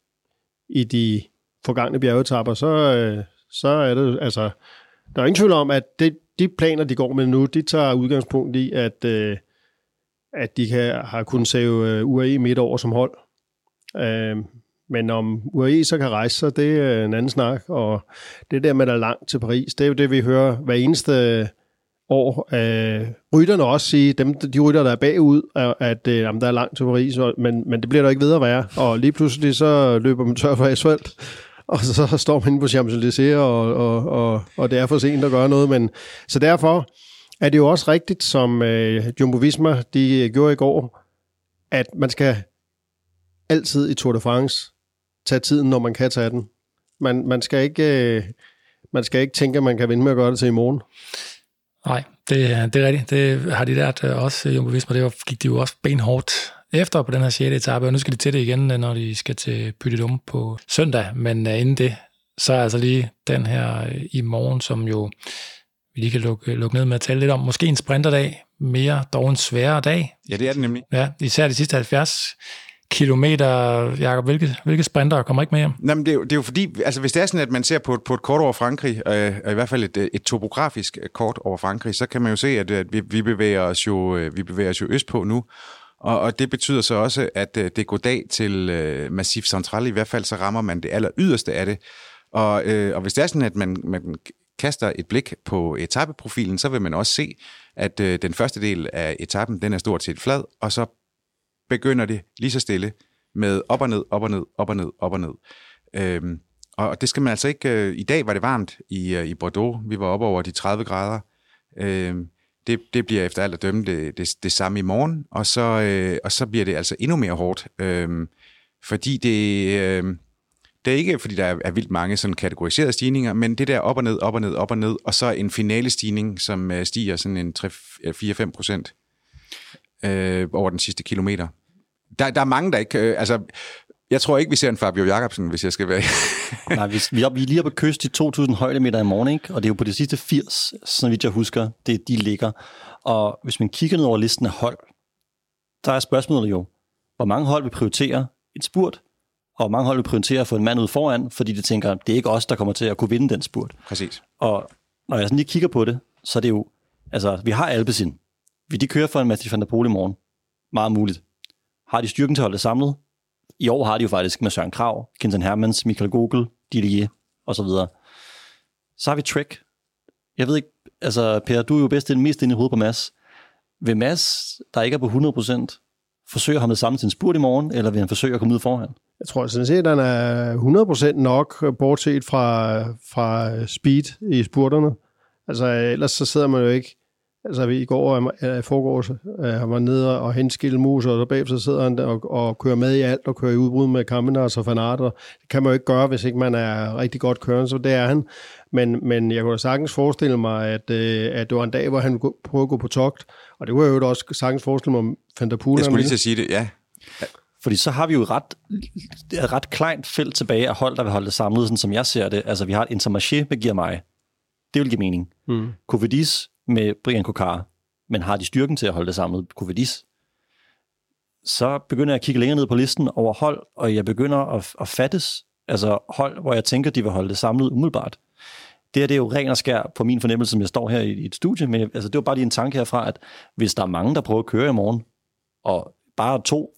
Speaker 3: i de forgangne bjergetapper, så, øh, så er det, altså, der er ingen tvivl om, at det, de planer, de går med nu, de tager udgangspunkt i, at, øh, at de kan, har kunnet save øh, UAE midt over som hold. Øh, men om UAE så kan rejse sig, det er en anden snak. Og det der med, at der er langt til Paris, det er jo det, vi hører hver eneste år. Øh, rytterne også sige, dem, de rytter, der er bagud, at øh, jamen, der er langt til Paris, og, men, men det bliver der ikke ved at være. Og lige pludselig så løber man tør for asfalt, og så, så står man inde på Champs-Élysées, og, og, og, og det er for sent at gøre noget. Men, så derfor er det jo også rigtigt, som øh, Jumbo Visma de øh, gjorde i går, at man skal altid i Tour de France tage tiden, når man kan tage den. Man, man, skal ikke, øh, man skal ikke tænke, at man kan vinde med at gøre det til i morgen.
Speaker 1: Nej, det, det er rigtigt. Det har de lært øh, også, Jumbo Visma. Det gik de jo også benhårdt efter på den her 6. etape, og nu skal de til det igen, når de skal til Pytidum på søndag. Men uh, inden det, så er altså lige den her i morgen, som jo vi lige kan lukke, lukke ned med at tale lidt om. Måske en sprinterdag, mere dog en sværere dag.
Speaker 2: Ja, det er det nemlig.
Speaker 1: Ja, især de sidste 70 kilometer, Jacob, hvilke, hvilke sprinter kommer ikke med hjem?
Speaker 2: Jamen, det, er jo, det er jo fordi, altså hvis det er sådan, at man ser på, på et kort over Frankrig, øh, øh, i hvert fald et, et topografisk øh, kort over Frankrig, så kan man jo se, at, at vi, vi, bevæger os jo, øh, vi bevæger os jo østpå nu, og, og det betyder så også, at det går dag til øh, Massif Central, i hvert fald så rammer man det aller yderste af det, og, øh, og hvis det er sådan, at man, man kaster et blik på etappeprofilen, så vil man også se, at øh, den første del af etappen, den er stort set flad, og så begynder det lige så stille med op og ned, op og ned, op og ned, op og ned. Øhm, og det skal man altså ikke... Øh, I dag var det varmt i, øh, i Bordeaux. Vi var oppe over de 30 grader. Øhm, det, det bliver efter alt at dømme det, det, det samme i morgen, og så, øh, og så bliver det altså endnu mere hårdt. Øhm, fordi det... Øh, det er ikke, fordi der er, er vildt mange sådan kategoriserede stigninger, men det der op og ned, op og ned, op og ned, og så en finale stigning, som øh, stiger sådan en 4-5 procent øh, over den sidste kilometer. Der, der er mange, der ikke... Øh, altså, jeg tror ikke, vi ser en Fabio Jacobsen, hvis jeg skal være...
Speaker 4: Nej, vi, vi, er, vi er lige oppe på kyst i 2.000 højdemeter i morgen, ikke? og det er jo på de sidste 80, så vidt jeg husker, det de ligger. Og hvis man kigger ned over listen af hold, der er spørgsmålet jo, hvor mange hold vil prioritere et spurt, og mange hold vil prioritere at få en mand ud foran, fordi de tænker, det er ikke os, der kommer til at kunne vinde den spurt.
Speaker 2: Præcis.
Speaker 4: Og når jeg sådan lige kigger på det, så er det jo, altså vi har Alpecin. Vil de køre for en Mathieu van der Poel i morgen? Meget muligt. Har de styrken til at holde det samlet? I år har de jo faktisk med Søren Krav, Kenton Hermans, Michael Gogel, Didier og så videre. Så har vi Trek. Jeg ved ikke, altså Per, du er jo bedst den mest inde i hovedet på Mads. Vil Mads, der ikke er på 100%, forsøge at have med sammen til en spurt i morgen, eller vil han forsøge at komme ud foran?
Speaker 3: Jeg tror sådan set, at den er 100% nok, bortset fra, fra speed i spurterne. Altså ellers så sidder man jo ikke Altså i går, i forgårs, øh, han var nede og hente skilmus, og så bagefter sidder han der og, og kører med i alt, og kører i udbrud med Kamenas og Fanart, og det kan man jo ikke gøre, hvis ikke man er rigtig godt kørende, så det er han. Men, men jeg kunne da sagtens forestille mig, at, øh, at det var en dag, hvor han prøvede at gå på togt, og det kunne jeg jo også sagtens forestille mig om Fantapula.
Speaker 2: Jeg skulle lige til at sige det, ja.
Speaker 4: Fordi så har vi jo et ret, et ret kleint felt tilbage af hold, der vil holde det samlet, sådan som jeg ser det. Altså, vi har et Intermarché med Giver mig. Det vil give mening. Mm. Covidis med Brian Kokar, men har de styrken til at holde det samlet, Covidis, så begynder jeg at kigge længere ned på listen over hold, og jeg begynder at, at fattes, altså hold, hvor jeg tænker, de vil holde det samlet umiddelbart. Det her det er jo ren og skær på min fornemmelse, som jeg står her i, i et studie, men altså, det var bare lige en tanke herfra, at hvis der er mange, der prøver at køre i morgen, og bare to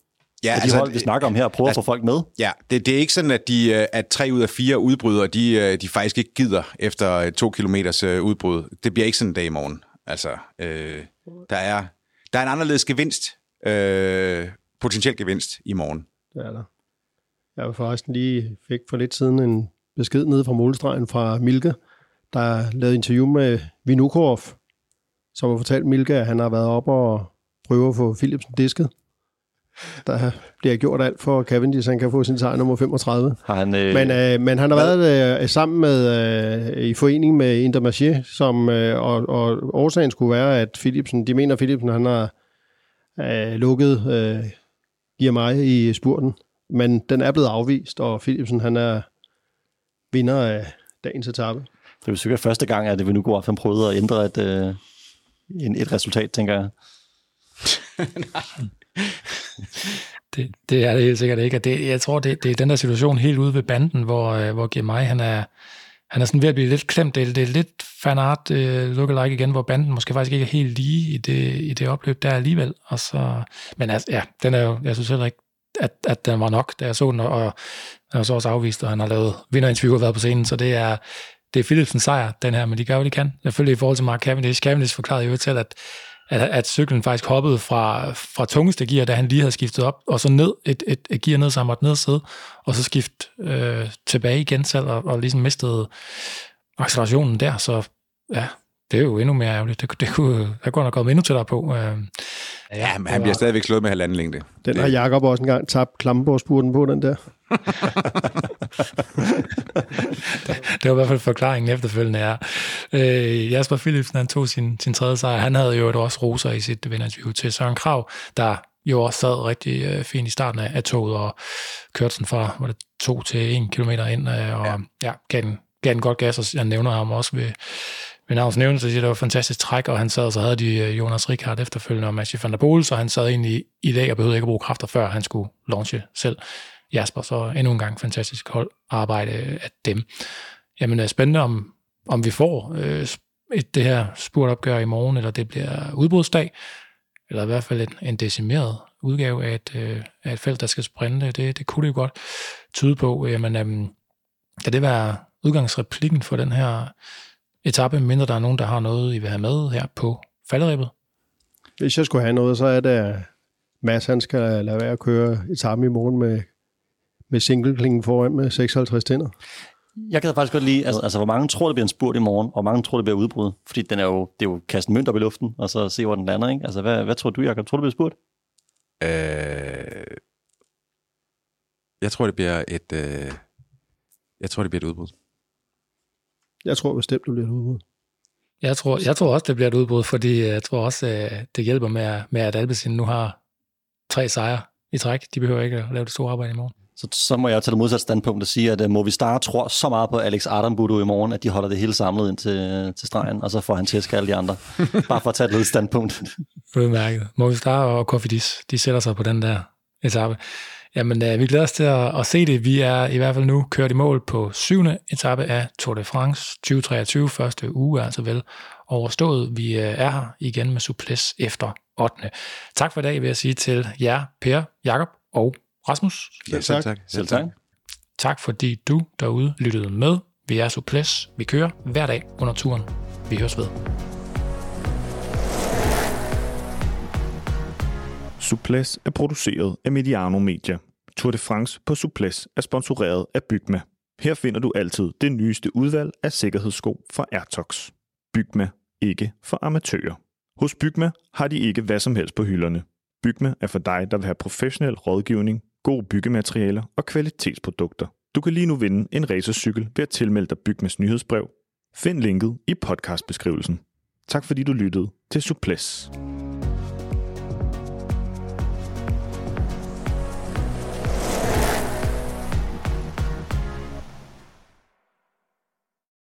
Speaker 4: Ja, af de altså, hold, vi snakker om her, prøver altså, at få folk med.
Speaker 2: Ja, det, det er ikke sådan, at, de, øh, at tre ud af fire udbrydere, de, øh, de faktisk ikke gider efter to kilometers øh, udbrud. Det bliver ikke sådan en dag i morgen. Altså, øh, der, er, der er en anderledes gevinst, øh, potentiel gevinst i morgen.
Speaker 3: Det er der. Jeg var forresten lige fik for lidt siden en besked nede fra målstregen fra Milke, der lavede interview med Vinukorov, som har fortalt Milke, at han har været op og prøve at få Philipsen disket der bliver gjort alt for Cavendish, han kan få sin sejr nummer 35. Har han, øh, men, øh, men han har været øh, sammen med øh, i forening med Intermarché, som, øh, og, og årsagen skulle være, at Philipsen, de mener, at Philipsen han har øh, lukket øh, giver mig i spurten, men den er blevet afvist, og Philipsen han er vinder af dagens etape.
Speaker 4: Det er jo sikkert første gang, at vi nu går han prøvede at ændre et, øh, et resultat, tænker jeg.
Speaker 1: det, det er det helt sikkert ikke. det, jeg tror, det, det er den der situation helt ude ved banden, hvor, øh, hvor Gemay, han er, han er sådan ved at blive lidt klemt. Det, det er lidt fanart øh, lookalike igen, hvor banden måske faktisk ikke er helt lige i det, i det opløb der alligevel. Og så, men altså, ja, den er jo, jeg synes heller ikke, at, at den var nok, da jeg så den, og, han så også afvist, og han har lavet vinderinterview og været på scenen, så det er, det er Philipsens sejr, den her, men de gør, hvad de kan. Selvfølgelig i forhold til Mark Cavendish. Cavendish forklarede jo til, at at, at cyklen faktisk hoppede fra, fra tungeste gear, da han lige havde skiftet op, og så ned et, et, et gear ned, så han måtte ned sidde, og så skift øh, tilbage igen selv, og, og ligesom mistede accelerationen der, så ja, det er jo endnu mere ærgerligt. Det, det kunne, der kunne have kommet endnu tættere på. Øh,
Speaker 2: ja, men han bliver stadigvæk slået med halvanden længde.
Speaker 3: Den har Jakob også engang tabt klammebordsburten på, den der.
Speaker 1: det, var i hvert fald forklaringen efterfølgende er. Øh, Jasper Philipsen, han tog sin, sin tredje sejr. Han havde jo også roser i sit vinderview til Søren Krav, der jo også sad rigtig øh, fint i starten af, af toget og kørte sådan fra var det to til en kilometer ind, øh, og ja, ja gav, den, gav den godt gas, og jeg nævner ham også ved, ved navns nævnelse, så det var fantastisk træk, og han sad, så havde de øh, Jonas Rikard efterfølgende og Mathieu van der Poel, så han sad egentlig i dag og behøvede ikke at bruge kræfter, før han skulle launche selv. Jasper, så endnu en gang fantastisk hold arbejde af dem. Jamen, det er spændende, om, om vi får øh, et, det her spurtopgør i morgen, eller det bliver udbrudsdag, eller i hvert fald en, en decimeret udgave af et, øh, af et felt, der skal sprinte. Det, det kunne det jo godt tyde på. Jamen, øh, kan det være udgangsreplikken for den her etape, mindre der er nogen, der har noget, I vil have med her på falderæbet?
Speaker 3: Hvis jeg skulle have noget, så er det, at Mads han skal lade være at køre etappen i morgen med, med singleklingen foran med 56 tænder.
Speaker 4: Jeg kan faktisk godt lide, altså, altså hvor mange tror, det bliver en spurt i morgen, og hvor mange tror, det bliver udbrud? Fordi den er jo, det er jo kaste mønt op i luften, og så se, hvor den lander. Ikke? Altså, hvad, hvad tror du, Jacob? Tror du, det bliver spurt?
Speaker 2: Øh, jeg tror, det bliver et, øh, jeg tror, det bliver et udbrud.
Speaker 3: Jeg tror bestemt, det bliver et udbrud.
Speaker 1: Jeg tror, jeg tror også, det bliver et udbrud, fordi jeg tror også, øh, det hjælper med, med at Alpecin nu har tre sejre i træk. De behøver ikke at lave det store arbejde i morgen.
Speaker 4: Så, så må jeg tage det modsatte standpunkt og sige, at uh, Movistar tror så meget på Alex Adambudu i morgen, at de holder det hele samlet ind til, til stregen, og så får han tæsk alle de andre. Bare for at tage et lidt standpunkt.
Speaker 1: Udmærket. Movistar og Cofidis, de sætter sig på den der etape. Jamen, øh, vi glæder os til at, at se det. Vi er i hvert fald nu kørt i mål på syvende etape af Tour de France 2023. Første uge er altså vel overstået. Vi øh, er her igen med Suples efter 8. Tak for i dag, vil jeg sige til jer, Per, Jakob og Rasmus.
Speaker 2: Ja, selv tak.
Speaker 4: Selv tak.
Speaker 1: Tak fordi du derude lyttede med. Vi er Suples. Vi kører hver dag under turen. Vi høres ved.
Speaker 5: Suples er produceret af Mediano Media. Tour de France på Suples er sponsoreret af Bygma. Her finder du altid det nyeste udvalg af sikkerhedssko fra Airtox. Bygma, ikke for amatører. Hos Bygma har de ikke hvad som helst på hylderne. Bygma er for dig, der vil have professionel rådgivning, gode byggematerialer og kvalitetsprodukter. Du kan lige nu vinde en racercykel ved at tilmelde dig Bygmas nyhedsbrev. Find linket i podcastbeskrivelsen. Tak fordi du lyttede til Suples.